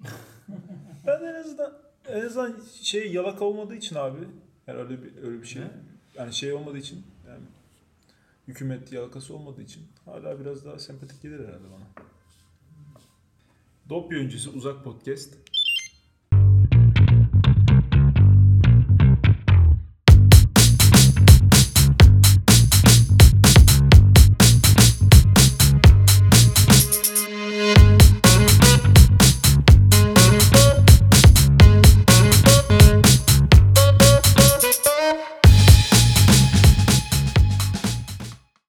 Ben en azından en azından şey yalaka olmadığı için abi. Yani öyle bir öyle bir şey. Ne? Yani şey olmadığı için yani hükümet yalakası olmadığı için hala biraz daha sempatik gelir herhalde bana. Dopya öncesi uzak podcast.